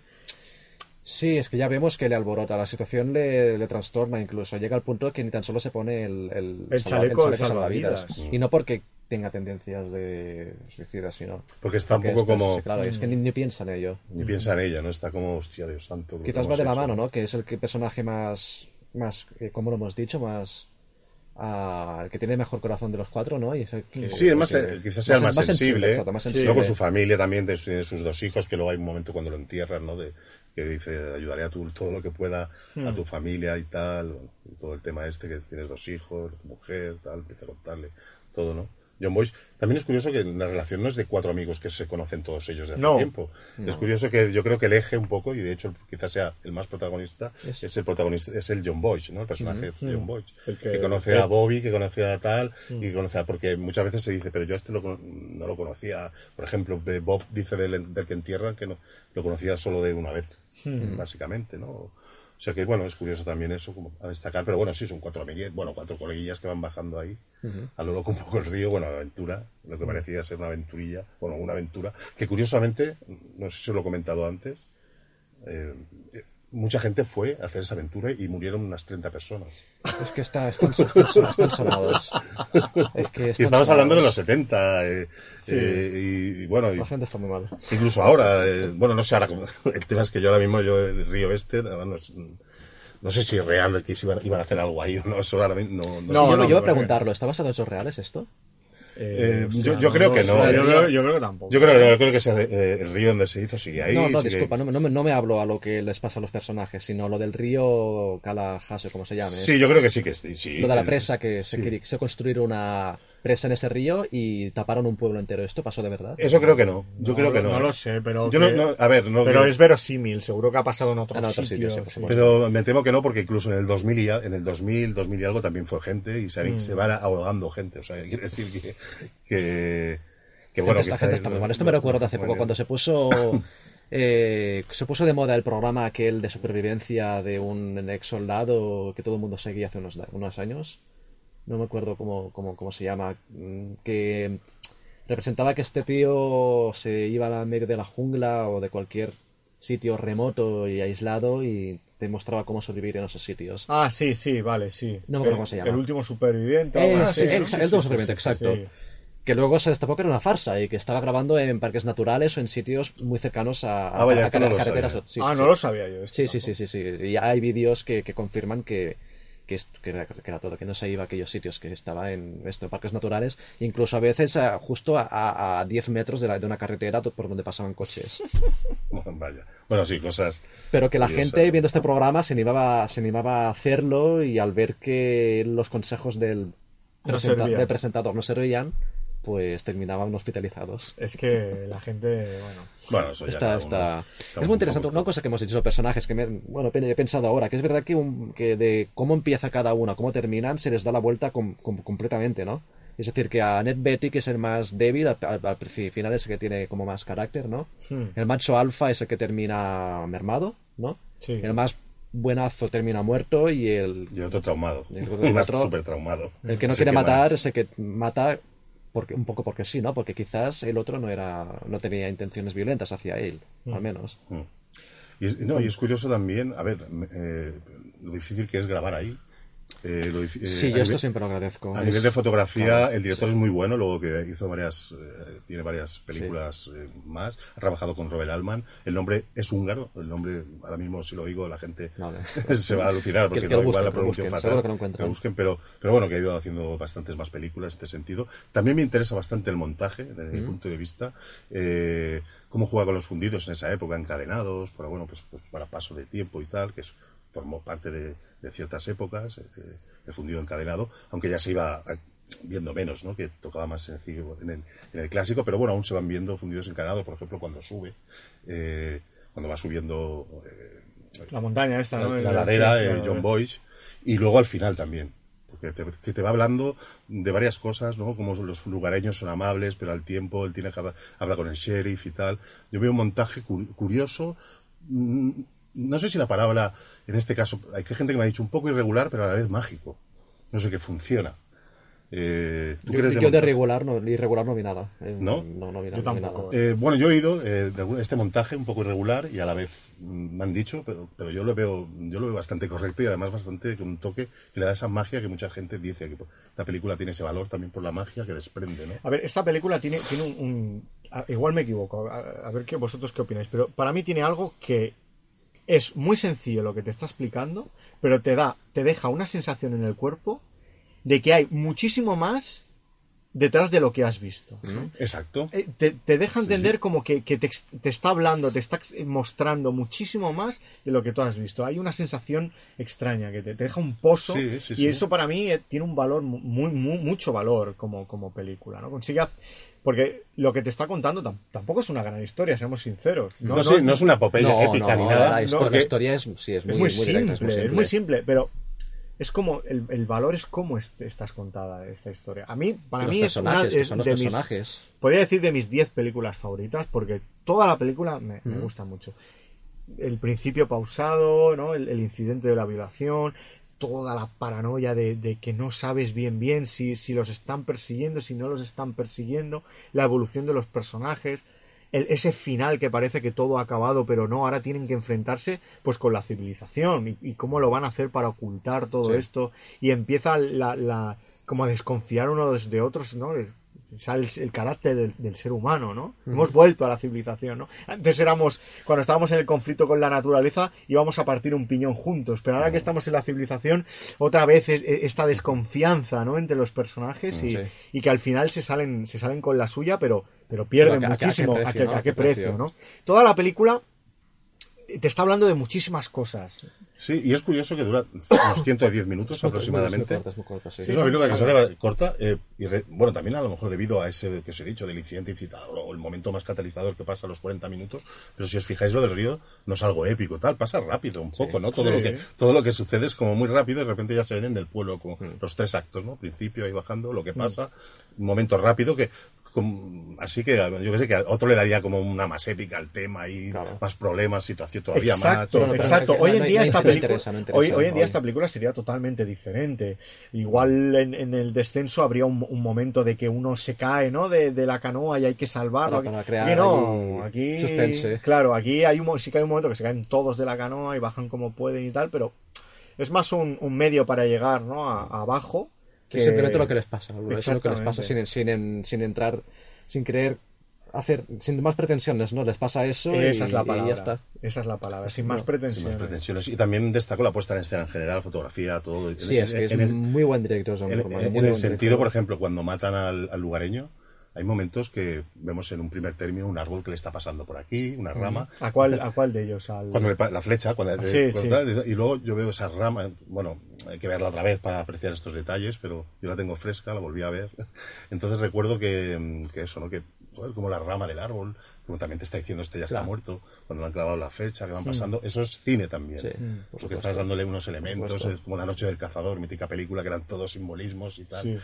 Sí, es que ya vemos que le alborota, la situación le, le trastorna incluso. Llega al punto que ni tan solo se pone el, el, El salva- chaleco salvavidas. Y no porque tenga tendencias de suicida, sino... Porque está un poco es- como... claro, es que ni, ni piensa en ello. Ni piensa en ella, ¿no? Está como, hostia, Dios santo. Quizás ¿cómo va de la hecho? mano, ¿no? Que es el que- personaje más, más eh, como lo hemos dicho, más... ah, el que tiene mejor corazón de los cuatro, ¿no? Y es el que- Sí, es más, que- eh, quizás sea el más, sensible. exacto, más sensible. Luego su familia también, de sus dos hijos, que luego hay un momento cuando lo entierran, ¿no? De, que dice, ayudaré a tu, todo lo que pueda a tu familia y tal. bueno, y todo el tema este, que tienes dos hijos, tu mujer, tal, empieza a contarle todo, ¿no? John Boyce. También es curioso que la relación no es de cuatro amigos que se conocen todos ellos de hace No. tiempo. Es curioso que yo creo que el eje un poco, y de hecho quizás sea el más protagonista, es, el protagonista, es el John Boyce, ¿no? El personaje de John Boyce. El que, que- conoce el- a Bobby, que conoce a tal, y que conoce a... Porque muchas veces se dice, pero yo a este lo no lo conocía. Por ejemplo, Bob dice del, del que entierran que no, lo conocía solo de una vez, básicamente, ¿no? O sea que, bueno, es curioso también eso como a destacar. Pero bueno, sí, son cuatro amiguetes, bueno, cuatro coleguillas que van bajando ahí, a lo loco un poco el río, bueno, aventura, lo que parecía ser una aventurilla, bueno, una aventura, que curiosamente, no sé si os lo he comentado antes, eh, mucha gente fue a hacer esa aventura y murieron unas 30 personas. Es que está, están, están, están sonados. Es que Y estamos hablando de los sonados. 70. eh, eh, y, y bueno, La gente está muy mal. incluso ahora, eh, bueno, no sé ahora, el tema es que yo ahora mismo, yo el río este, no, no no sé si es real que iban, iban a hacer algo ahí o no, eso ahora mismo no, no No, yo, yo iba a preguntarlo, ¿está basado en hechos reales esto? Eh, hostia, yo- yo creo que no, Yo, creo, yo creo que tampoco. Yo creo yo creo que ese, eh, el río donde se hizo sigue ahí. no, no, sigue- disculpa, no, me- no, me- no me hablo a lo que les pasa a los personajes, sino lo del río Kalahase, como se llame. Sí, yo creo que sí que sí. sí. lo de la presa, que se, quería- se construir una presa en ese río y taparon un pueblo entero. ¿Esto pasó de verdad? Eso creo que no. Yo No, creo que no. No eh. lo sé, pero. Yo que- no, a ver, no. pero es verosímil, seguro que ha pasado en otros En otros sitios. sitios, sí. Pero me temo que no, porque incluso en el 2000 y, en el 2000, 2000 y algo también fue gente y se, Mm. se va ahogando gente. O sea, quiere decir que. que, que bueno, esta que gente está muy mal. Esto me recuerdo de hace poco, cuando se puso eh, se puso de moda el programa aquel de supervivencia de un ex soldado que todo el mundo seguía hace unos, unos años. No me acuerdo cómo, cómo, cómo se llama. mm, Que representaba que este tío se iba a medio de la jungla o de cualquier sitio remoto y aislado y te mostraba cómo sobrevivir en esos sitios. Ah, sí, sí, vale, sí. No me acuerdo El- cómo se llama. El último superviviente. Eh, algo sí, así, el- Sí, último sí, superviviente, sí, sí, exacto. sí. Que luego se destapó que era una farsa y que estaba grabando en parques naturales o en sitios muy cercanos a, Ah, vaya, a- a esto no lo carreteras. Sí, ah, sí. no lo sabía yo. esto Sí, sí, sí, sí, sí. Y hay vídeos que, que confirman que, que, que era, que era todo, que no se iba a aquellos sitios, que estaba en esto, parques naturales, incluso a veces a- justo a, a, a 10 metros de, la- de una carretera por donde pasaban coches. Vaya. Bueno, sí, cosas. Pero que la curiosas. gente viendo este programa se animaba, se animaba a hacerlo y al ver que los consejos del, No presenta- del presentador no servían, pues terminaban hospitalizados. Es que la gente, bueno. Bueno, eso ya Está, uno- está... Es muy interesante. Una cosa que hemos dicho, los personajes, que me, bueno, he pensado ahora, que es verdad que, un- que de cómo empieza cada uno, cómo terminan, se les da la vuelta com- com- completamente, ¿no? Es decir, que a Ned Betty, que es el más débil, al, al- al final es el que tiene como más carácter, ¿no? Hmm. El macho alfa es el que termina mermado, ¿no? Sí. El más buenazo termina muerto y el, Y otro traumado. Y el otro- Y más otro- súper traumado. el que no quiere matar más- es el que mata porque, un poco porque sí, ¿no? Porque quizás el otro no era no tenía intenciones violentas hacia él, Hmm. al menos. Y es, no, y es curioso también, a ver, eh, lo difícil que es grabar ahí. Eh, lo eh, Sí, yo nivel- esto siempre lo agradezco. A Es- nivel de fotografía, claro, el director sí. es muy bueno, luego que hizo varias, eh, tiene varias películas eh, más, ha trabajado con Robert Altman, el nombre es húngaro, el nombre, ahora mismo si lo digo la gente Vale. se va a alucinar porque Que- que no lo igual busquen, la que lo busquen, fatal, que lo encuentran. busquen, pero, pero bueno, que ha ido haciendo bastantes más películas en este sentido. También me interesa bastante el montaje, desde mi punto de vista, cómo juega con los fundidos en esa época, encadenados, para, bueno, pues, pues para paso de tiempo y tal, que es, formó parte de, de ciertas épocas, eh, el fundido encadenado, aunque ya se iba a- viendo menos, ¿no? que tocaba más sencillo en el, en el clásico, pero bueno, aún se van viendo fundidos encadenados, por ejemplo, cuando sube, eh, cuando va subiendo eh, La montaña esta, ¿no? la, El- la ladera, eh, claro, John eh. Boyce, y luego al final también. Porque te, que te va hablando de varias cosas, ¿no? Como los lugareños son amables, pero al tiempo él tiene que hablar, habla con el sheriff y tal. Yo veo un montaje cu- curioso. No sé si la palabra, en este caso, hay que gente que me ha dicho un poco irregular, pero a la vez mágico. No sé qué funciona. Eh, ¿tú Yo, yo de regular no, irregular no vi nada. Eh, ¿No? No, no vi, Yo no vi tampoco. nada. Eh, bueno, yo he oído eh, de este montaje un poco irregular y a la vez mm, me han dicho, pero, pero yo lo veo, yo lo veo bastante correcto y además bastante con un toque que le da esa magia que mucha gente dice que pues, esta película tiene ese valor también por la magia que desprende, ¿no? A ver, esta película tiene, tiene un, un- a- Igual me equivoco, a, a ver qué vosotros qué opináis, pero para mí tiene algo que es muy sencillo lo que te está explicando, pero te da, te deja una sensación en el cuerpo de que hay muchísimo más detrás de lo que has visto. Exacto. Eh, Te, te deja entender como que, que te, te está hablando, te está ex- mostrando muchísimo más de lo que tú has visto. Hay una sensación extraña que te, te deja un pozo Sí, sí, y eso para mí eh, tiene un valor mu- muy, muy mucho valor como, como película, ¿no? Consigue porque lo que te está contando tam- tampoco es una gran historia, seamos sinceros. No, sí, no es una epopeya No, épica no, ni nada. la, histo- no, la historia es, sí, es muy, es muy, muy simple, directa, es muy simple. es muy simple, pero es como el, el valor es cómo es- estás contada esta historia. A mí, para los mí es una son los de mis, personajes. podría decir de mis 10 películas favoritas porque toda la película me, gusta mucho. El principio pausado, ¿no? el, el incidente de la violación, toda la paranoia de, de que no sabes bien bien si, si los están persiguiendo, si no los están persiguiendo, la evolución de los personajes. el- ese final que parece que todo ha acabado, pero no, ahora tienen que enfrentarse pues con la civilización y, y cómo lo van a hacer para ocultar todo esto y empieza la, la como a desconfiar unos de otros, ¿no? Sale el, carácter del, del ser humano, ¿no? Hemos vuelto a la civilización, ¿no? Antes éramos, cuando estábamos en el conflicto con la naturaleza, íbamos a partir un piñón juntos, pero ahora que estamos en la civilización, otra vez es- es- esta desconfianza, ¿no? Entre los personajes y, Sí. y que al final se salen, se salen con la suya, pero, pero pierden Pero a qué- a qué muchísimo. ¿A qué, precio, ¿no? a qué ¿A qué precio, precio? no? Toda la película te está hablando de muchísimas cosas. Sí, y es curioso que dura unos 110 minutos aproximadamente. Es muy corta, es muy corta, sí. Es una película que se hace corta, eh, y re- bueno, también a lo mejor debido a ese que os he dicho, del incidente incitador o el momento más catalizador que pasa a los 40 minutos, pero si os fijáis lo del río no es algo épico, tal, pasa rápido un poco, ¿no? Todo, lo que, todo lo que sucede es como muy rápido y de repente ya se ven en el pueblo como los tres actos, ¿no? Principio ahí bajando, lo que pasa, un momento rápido que así que yo que sé que a otro le daría como una más épica al tema y Claro. más problemas, situación todavía exacto, más. exacto. no, Hoy en día no, esta película, interesa, no interesa, hoy, hoy en día esta película sería totalmente diferente. Igual en, en el descenso habría un, un momento de que uno se cae, ¿no? De, de la canoa y hay que salvarlo. Para- para Aquí- crear aquí no, aquí suspense. claro, aquí hay un sí que hay un momento que se caen todos de la canoa y bajan como pueden y tal, pero es más un, un medio para llegar, ¿no? A, a Es simplemente lo que les pasa. Eso es lo que les pasa sin, sin, en- sin entrar, sin querer hacer, sin más pretensiones, ¿no? Les pasa eso y, Esa es la y palabra. ya está. Esa es la palabra, sin más Sin pretensiones. más pretensiones. Y también destaco la puesta en escena en general, fotografía, todo. Sí, En- es que es en el- muy buen director, En, muy el buen sentido, director. por ejemplo, cuando matan al, al lugareño, hay momentos que vemos en un primer término un árbol que le está pasando por aquí, una rama. ¿A cuál, ¿A cuál de ellos? Al... Cuando le la flecha, cuando, Sí, cuando- sí. y luego yo veo esa rama, bueno, hay que verla otra vez para apreciar estos detalles, pero yo la tengo fresca, la volví a ver. Entonces recuerdo que, mm, que eso, ¿no? Que, joder, como la rama del árbol, como también te está diciendo este ya está Claro. muerto, cuando le han clavado la fecha, que van pasando, eso es cine también. Sí, por porque supuesto. estás dándole unos elementos, es como La Noche del Cazador, mítica película, que eran todos simbolismos y tal, Sí.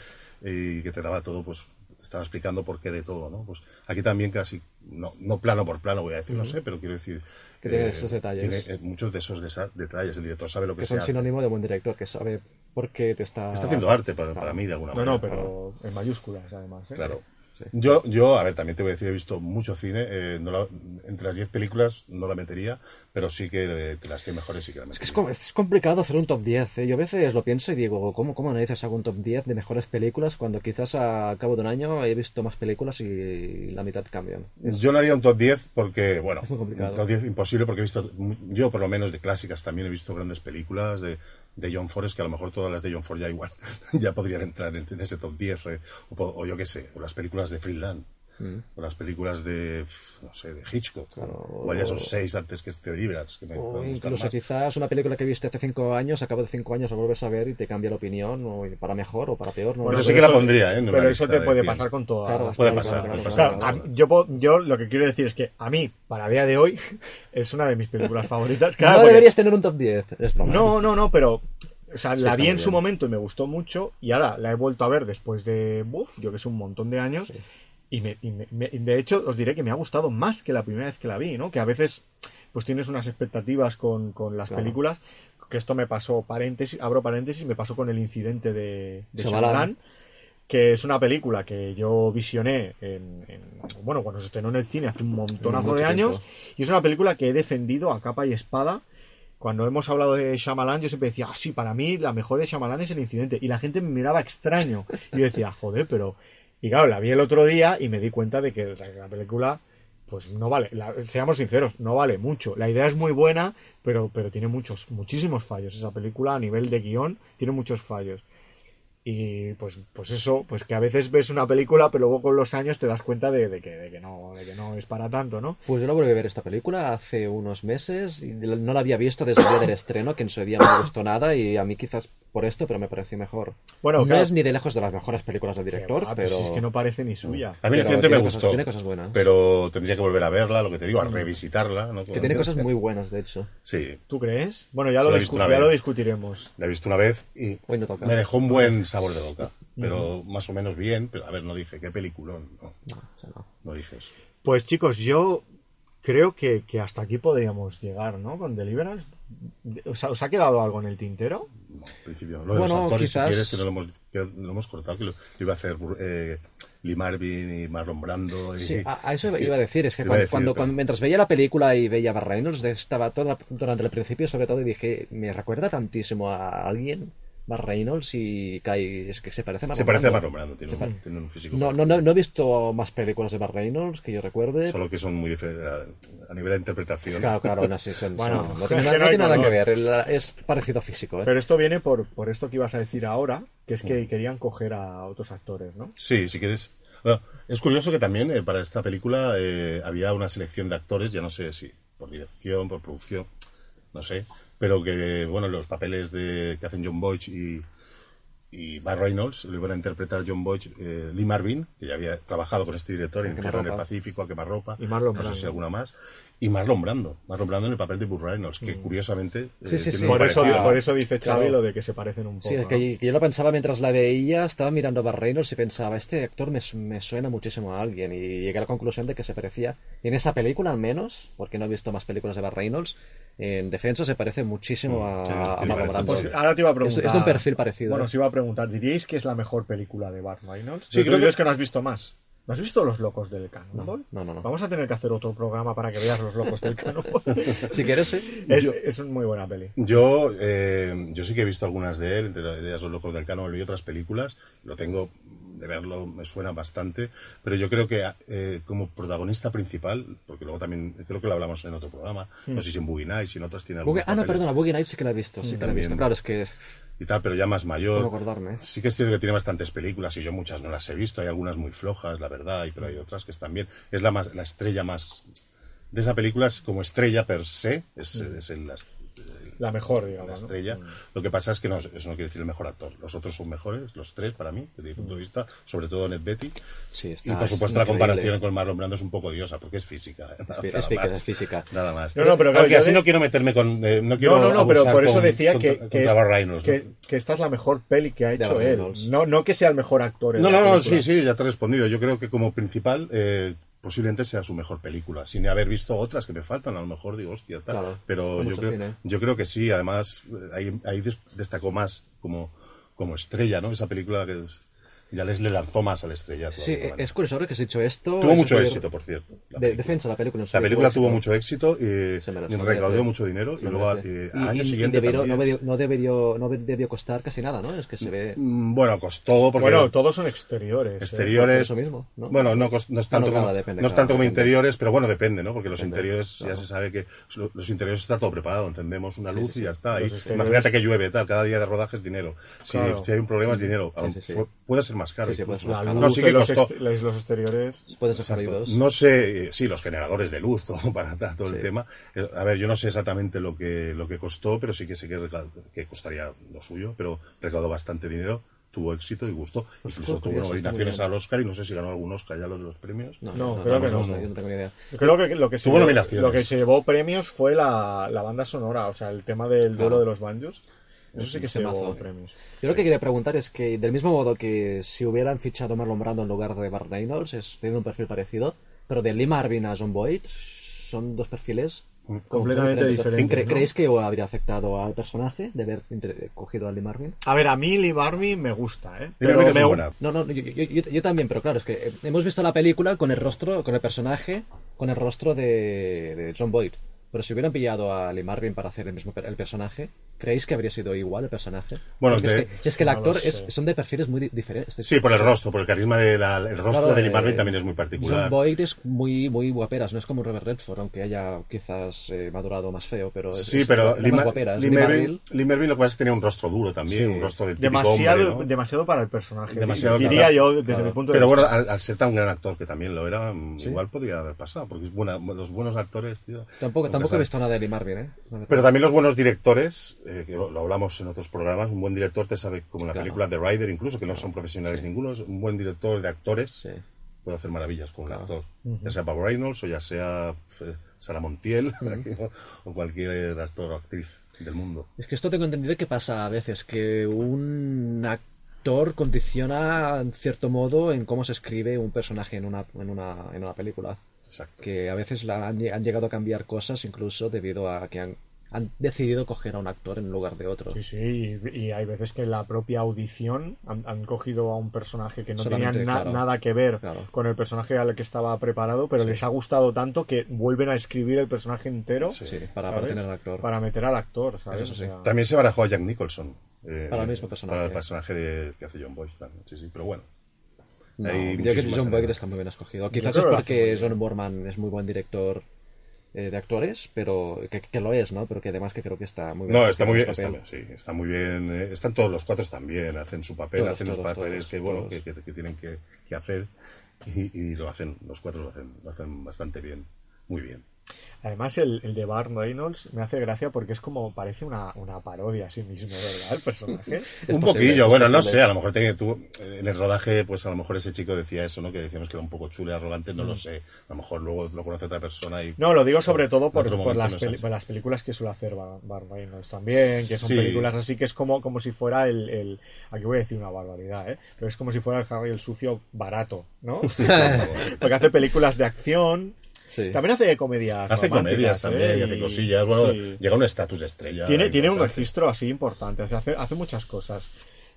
y que te daba todo, pues, estaba explicando por qué de todo, ¿no? Pues aquí también casi, no, no plano por plano voy a decir, no sé, pero quiero decir... Que tiene esos detalles. tiene, eh, muchos de esos detalles, el director sabe lo que, que se son hace. sinónimo de buen director, que sabe por qué te está... Está haciendo arte para, para mí de alguna No, manera. no, pero en mayúsculas además. ¿eh? Claro. Yo, yo, a ver, también te voy a decir, he visto mucho cine. eh, no la- entre las 10 películas no la metería, pero sí que eh, las 100 mejores sí que la Es metería. que es, es complicado hacer un top 10. ¿eh? Yo a veces lo pienso y digo, ¿cómo, cómo hago un top 10 de mejores películas cuando quizás a cabo de un año he visto más películas y la mitad cambian? Yo no haría un top 10 porque, bueno, Es top 10 imposible porque he visto, yo por lo menos de clásicas también he visto grandes películas de, de John Forrest, que a lo mejor todas las de John Ford ya igual, ya podrían entrar en, ese top 10, eh, o, o yo qué sé, o las películas de Freeland, o las películas de, no sé, de Hitchcock, Mm. Claro, o ya son o- seis antes que te libras, que me O incluso más. quizás una película que viste hace 5 años, a cabo de 5 años la vuelves a ver y te cambia la opinión, o para mejor o para peor. No Bueno, sé. sí que la pondría, ¿eh? en Pero eso te de puede 100. pasar con todas Claro, las Puede pasar, claro, puede claro, pasar. Yo, lo que quiero decir es que a mí, para día de hoy, es una de mis películas favoritas. Claro, no porque- deberías tener un top 10. Es broma. No, no, no, pero. O sea, la vi en su momento y me gustó mucho. Y ahora la he vuelto a ver después de. Buf, yo que sé, un montón de años. Y, me, y me- me- de hecho, os diré que me ha gustado más que la primera vez que la vi, ¿no? Que a veces, pues tienes unas expectativas con, con las Claro. películas. Que esto me pasó, paréntesis, abro paréntesis, me pasó con el incidente de, de Shyamalan. Que es una película que yo visioné en, en- bueno, cuando se estrenó en el cine hace un montonazo de años. Y es una película que he defendido a capa y espada. Cuando hemos hablado de Shyamalan, yo siempre decía, ah, sí, para mí la mejor de Shyamalan es el incidente. Y la gente me miraba extraño. Y yo decía, joder, pero... Y claro, la vi el otro día y me di cuenta de que la película, pues no vale, seamos sinceros, no vale mucho. La idea es muy buena, pero, pero tiene muchos, muchísimos fallos. Esa película a nivel de guion tiene muchos fallos. Y pues, pues eso, pues que a veces ves una película, pero luego con los años te das cuenta de, de que, de que no, de que no es para tanto, ¿no? Pues yo la volví a ver esta película hace unos meses y no la había visto desde el día del estreno, que en su día no me gustó nada y a mí quizás por esto, pero me pareció mejor. Bueno, no claro. es ni de lejos de las mejores películas del director, Ah, pues pero... es que no parece ni suya. A mí el me cosas- gustó, tiene cosas buenas. pero tendría que volver a verla, lo que te digo, a revisitarla. ¿no? Que tiene cosas muy buenas, de hecho. Sí, ¿Tú crees? Bueno, ya, lo, discu- ya discutiremos. la he visto una vez y Hoy no toca. me dejó un buen sabor de boca, pero más o menos bien, pero a ver, no dije, qué peliculón, no, O sea, no. no dije eso. Pues chicos, yo creo que, que hasta aquí podríamos llegar, ¿no? Con Deliverance. ¿Os ha, os ha quedado algo en el tintero? Principio. Lo de Bueno, los actores, quizás- si quieres, que no lo hemos, que lo hemos cortado, que lo, iba a hacer eh, Lee Marvin y Marlon Brando. Y, Sí, a, a eso iba a decir, es que cuando, decir, cuando- claro. cuando- mientras veía la película y veía a estaba toda, durante el principio sobre todo y dije, me recuerda tantísimo a alguien, Bar Reynolds y Kai, es que se parece a Marlon Se parece a Brando. Marlon Brando, tiene, un, tiene un físico. No, no, no, no he visto más películas de Bar Reynolds que yo recuerde. Solo que son muy diferentes a, a nivel de interpretación. Claro, claro, no, sí, son- Bueno, son- no tiene, nada- que no no hay tiene nada que color. ver, el- es parecido físico. ¿eh? Pero esto viene por, por esto que ibas a decir ahora, que es que querían coger a otros actores, ¿no? Sí, si quieres. Bueno, es curioso que también eh, para esta película eh, había una selección de actores, ya no sé si por dirección, por producción, no sé, pero que, bueno, los papeles de que hacen John Boyd y, y Bar Reynolds lo iban a interpretar John Boyd, eh, Lee Marvin, que ya había trabajado con este director en el. Pacífico, a quemarropa, no sé si alguna más, y Marlon Brando, Marlon Brando en el papel de Burt Reynolds, que curiosamente eh, Sí, sí, tiene sí. un Por eso, por eso dice Xavi Claro. lo de que se parecen un poco. Sí, es ¿no? que, que yo lo pensaba mientras la veía, estaba mirando a Bar Reynolds y pensaba, este actor me, me suena muchísimo a alguien. Y llegué a la conclusión de que se parecía, en esa película al menos, porque no he visto más películas de Bar Reynolds, en defensa se parece muchísimo a, sí, a Marlon. Brando. Pues ahora te iba a preguntar. Es- es de un perfil parecido, Bueno, ¿eh? os iba a preguntar, ¿diríais que es la mejor película de Bart Reynolds? Sí, creo que- es que no has visto más. ¿No has visto Los Locos del Cannonball? no, no, no. Vamos a tener que hacer otro programa para que veas Los Locos del Cannonball. Si quieres, sí. es, es una muy buena peli. Yo, eh, yo sí que he visto algunas de él, entre ellas Los Locos del Cano y otras películas. Lo tengo de verlo, me suena bastante. Pero yo creo que eh, como protagonista principal, porque luego también creo que lo hablamos en otro programa, no sé si en Boogie Nights, si en otras tiene algunos ah, no, perdona, Boogie Nights sí que la he visto, sí que la he visto. Claro, es que y tal, pero ya más mayor. Acordarme. Sí que es cierto que tiene bastantes películas y yo muchas no las he visto. Hay algunas muy flojas, la verdad, y pero hay otras que están bien. Es la más, la estrella más de esa película es como estrella per se, es, es el- la, La mejor, la digamos. ¿no? estrella. Lo que pasa es que no, eso no quiere decir el mejor actor. Los otros son mejores, los tres para mí, desde mi punto de vista, sobre todo Ned Betty. Sí, y está- por es supuesto la comparación con Marlon Brando es un poco odiosa porque es física. ¿eh? Nada es física, más. es física. Nada más. No, no, pero claro, así de- no quiero meterme con. eh, no quiero No, no, no, pero por eso con- decía contra- que, que, es- Bar Reynolds, ¿no? que, que esta es la mejor peli que ha hecho él. No, no que sea el mejor actor. en No, la no, no, sí, sí, ya te he respondido. Yo creo que como principal eh, posiblemente sea su mejor película, sin haber visto otras que me faltan. A lo mejor digo, hostia, tal. Claro, pero yo creo, cine. yo creo que sí. Además, eh, ahí, ahí des- destacó más como, como estrella, ¿no? Esa película que es- ya les le lanzó más al estrellato. Sí, es curioso ahora que has dicho esto. Tuvo mucho éxito, por cierto. la De, defensa la película. La película tuvo éxito. mucho éxito y, recaudó mucho dinero y luego eh, al año y- y siguiente debió- también. no, debió, no, debió, no debió costar casi nada, ¿no? Es que se ve. Mm, Bueno, costó porque Bueno, todos son exteriores. ¿eh? exteriores. eso mismo, ¿no? Bueno, no, cos- no es tanto, claro, como, depende, no es claro, tanto como depende. interiores, pero bueno, depende, ¿no? Porque los Depende, interiores claro. ya se sabe que lo- los interiores está todo preparado. Encendemos una luz y ya está. Imagínate que llueve, tal. Cada día de rodaje es dinero. Si, hay un problema es dinero. Puede ser más caro. Sí, sí, puede incluso. ser más La caro. No, luz sí que los, costó. exteriores. Pueden ser salidos. No sé, eh, sí, los generadores de luz, todo para para todo el tema. Eh, A ver, yo no sé exactamente lo que, lo que costó, pero sí que sé que, que costaría lo suyo, pero recaudó bastante dinero, tuvo éxito y gustó. Incluso fue tuvo nominaciones al Oscar y no sé si ganó algún Oscar ya los de los premios. No, creo que no. Yo no tengo ni idea. Creo que lo que se llevó, lo que se llevó premios fue la, la banda sonora, o sea, el tema del duelo Claro. de los banjos. Eso sí que se llevó premios. Yo lo que quería preguntar es que, del mismo modo que si hubieran fichado a Marlon Brando en lugar de Bart Reynolds, es, tiene un perfil parecido, pero de Lee Marvin a John Boyd son dos perfiles Completamente diferentes, ¿Cre- ¿no? ¿Creéis que habría afectado al personaje de haber cogido a Lee Marvin? A ver, a mí Lee Marvin me gusta, ¿eh? Pero me-. No, no, yo, yo- yo- yo también, pero claro, es que eh, hemos visto la película con el rostro, con el personaje, con el rostro de, de John Boyd. Pero si hubieran pillado a Lee Marvin para hacer el mismo per- el personaje, ¿creéis que habría sido igual el personaje? Bueno, de- es, que, es que el actor es, son de perfiles muy di- diferentes. Sí, por el rostro, por el carisma del el rostro Claro, de Lee eh, Marvin también es muy John particular. Boyd es muy, muy guaperas, no es como Robert Redford, aunque haya quizás eh, madurado más feo, pero es, Sí, es- pero Lee, más guaperas. Lee Lee Marvin, Lee Marvin lo que pasa es que tenía un rostro duro también, Sí. un rostro de típico demasiado, hombre, ¿no? demasiado para el personaje. Demasiado diría claro. yo desde Claro. mi punto de Pero vista. bueno, al, al ser tan gran actor que también lo era, mm, igual podría haber pasado, porque es buena, los buenos actores, tío. Tampoco, tampoco he visto nada de Lee Marvin, ¿eh? Pero también los buenos directores, eh, que lo, lo hablamos en otros programas, un buen director te sabe, como en la Claro. película The Rider, incluso, que no son profesionales ninguno, es un buen director de actores Sí. puede hacer maravillas con Claro. un actor. Ya sea Bob Reynolds o ya sea eh, Sara Montiel o cualquier actor o actriz del mundo. Es que esto tengo entendido que pasa a veces, que un actor condiciona en cierto modo en cómo se escribe un personaje en una, en una, en una película. Exacto. Que a veces la han, lle- han llegado a cambiar cosas incluso debido a que han, han decidido coger a un actor en lugar de otro. Sí, sí, y, y hay veces que en la propia audición han, han cogido a un personaje que no tenía na- claro. nada que ver Claro. con el personaje al que estaba preparado, pero les ha gustado tanto que vuelven a escribir el personaje entero Sí, para, para tener al actor. para meter al actor, ¿sabes? Eso sí. O sea, También se barajó a Jack Nicholson. eh, Para el mismo personaje. Para el personaje de, que hace John Boyce también. Sí, sí, pero bueno. No, Hay yo creo que John anécdotas. está muy bien escogido. Quizás es porque. John Borman es muy buen director eh, de actores, pero que, que lo es, ¿no? Pero que además que creo que está muy bien. No, está muy bien, está, sí, está muy bien. eh, están todos los cuatro bien, hacen su papel, Todos, hacen los todos, papeles todos, que bueno que, tienen que, que hacer y, y lo hacen, los cuatro lo hacen, lo hacen bastante bien, muy bien. Además, el, el de Barn Reynolds me hace gracia porque es como parece una, una parodia a sí mismo, ¿verdad? El personaje. un posible, poquillo, bueno, no sé, a lo mejor tenía tú, eh, en el rodaje, pues a lo mejor ese chico decía eso, ¿no? Que decíamos que era un poco chulo y arrogante, no lo sé. A lo mejor luego lo conoce otra persona y... Mm. No, lo digo sobre todo por, las, no es peli- así. por las películas que suele hacer Bar, Bar Reynolds también, que son Sí. películas así que es como, como si fuera el, el- Aquí voy a decir una barbaridad, ¿eh? Pero es como si fuera el Harry el sucio barato, ¿no? Porque hace películas de acción, Sí. también hace comedias Hace comedias ¿eh? también, y hace cosillas, bueno, sí. llega a un estatus de estrella. Tiene, tiene un registro así importante, o sea, hace, hace muchas cosas.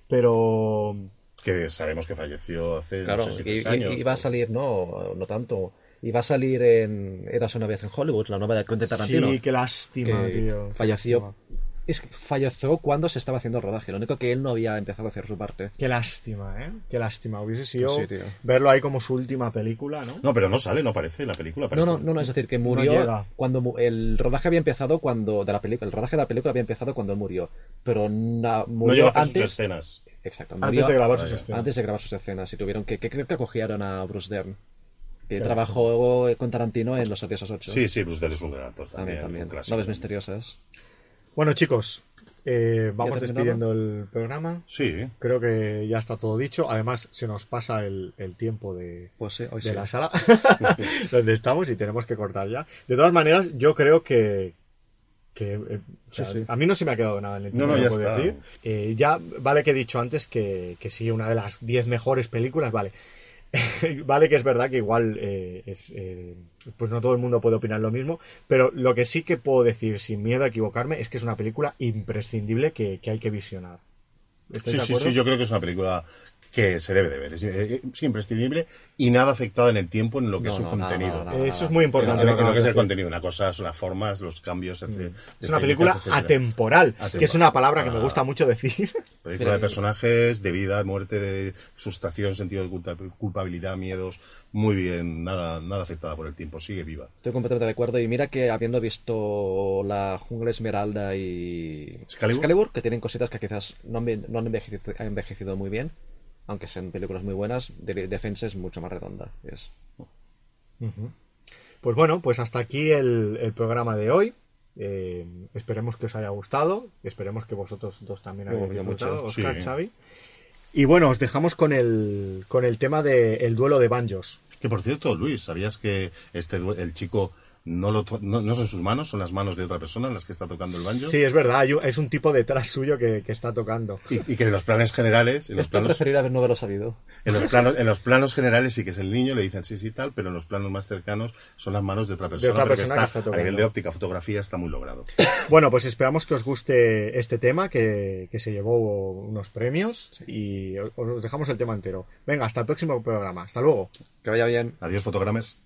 Pero... Que sabemos que falleció hace, Claro, no sé si y, tres y- años. y va a salir, no, no tanto. Y va a salir en Eras una vez en Hollywood, la nueva de Quentin Tarantino. Sí, qué lástima, que tío. falleció. Es que falleció cuando se estaba haciendo el rodaje. Lo único que él no había empezado a hacer su parte. Qué lástima, ¿eh? Qué lástima. Hubiese sido Pues sí, verlo ahí como su última película, ¿no? No, pero no sale, no aparece la película. No, aparece. no, no, no, es decir, que murió llega. cuando el rodaje había empezado cuando de la película, el rodaje de la película había empezado cuando él murió, pero na- No murió llega a hacer sus antes, escenas. exacto, Antes de grabar sus Vaya. escenas. antes de grabar sus escenas y tuvieron que, que creo que acogieron a Bruce Dern, que trabajó con Tarantino en Los Odiosos 8. Sí, sí, Bruce Dern es un gran actor también. también, también. un clásico. Naves misteriosas. Bueno, chicos, eh, vamos despidiendo el programa. Sí, Creo que ya está todo dicho. Además, se nos pasa el, el tiempo de, Pues sí, hoy de sí. la sala donde estamos y tenemos que cortar ya. De todas maneras, yo creo que. que eh, o sea, Sí, sí. A mí no se me ha quedado nada en el No, no, ya puedo está. decir. Eh, ya vale que he dicho antes que, que sí, una de las 10 mejores películas, vale. vale que es verdad que igual eh, es, eh, pues no todo el mundo puede opinar lo mismo, pero lo que sí que puedo decir sin miedo a equivocarme es que es una película imprescindible que, que hay que visionar. ¿Estáis sí, sí, sí, yo creo que es una película que se debe de ver. Es, eh, es imprescindible y nada afectada en el tiempo en lo que No, es su no, contenido. nada, nada. Eso es muy importante. en lo lo que es el contenido, una cosa son las formas, los cambios, etc. Es una película etcétera. atemporal, que es una palabra que me Ah. gusta mucho decir. Película de personajes, de vida, muerte, de sustracción, sentido de culpa- culpabilidad, miedos. Muy bien, nada, nada afectada por el tiempo, sigue viva. Estoy completamente de acuerdo y mira que habiendo visto la jungla esmeralda y ¿Excalibur? que tienen cositas que quizás no han, no han envejecido, han envejecido muy bien, aunque sean películas muy buenas, de Defensa es mucho más redonda. Es... Pues bueno, pues hasta aquí el, el programa de hoy. Eh, esperemos que os haya gustado. Esperemos que vosotros dos también hayáis disfrutado, Oscar, sí. Xavi. Y bueno, os dejamos con el, con el tema del duelo de banjos. Que por cierto, Luis, ¿sabías que este el chico no, lo to- no, no son sus manos, son las manos de otra persona en las que está tocando el banjo? Sí, es verdad, hay un- es un tipo detrás suyo que, que está tocando. Y, y que en los planes generales, en los Esto planos, preferiría haber no haberlo sabido. en los planos, en los planos generales sí que es el niño, le dicen sí, sí, tal, pero en los planos más cercanos son las manos de otra persona. otra pero que persona que está, está a nivel tocando. de óptica, fotografía, está muy logrado. Bueno, pues esperamos que os guste este tema que, que se llevó unos premios y os os dejamos el tema entero. Venga, hasta el próximo programa. Hasta luego. Que vaya bien. Adiós, fotogrames.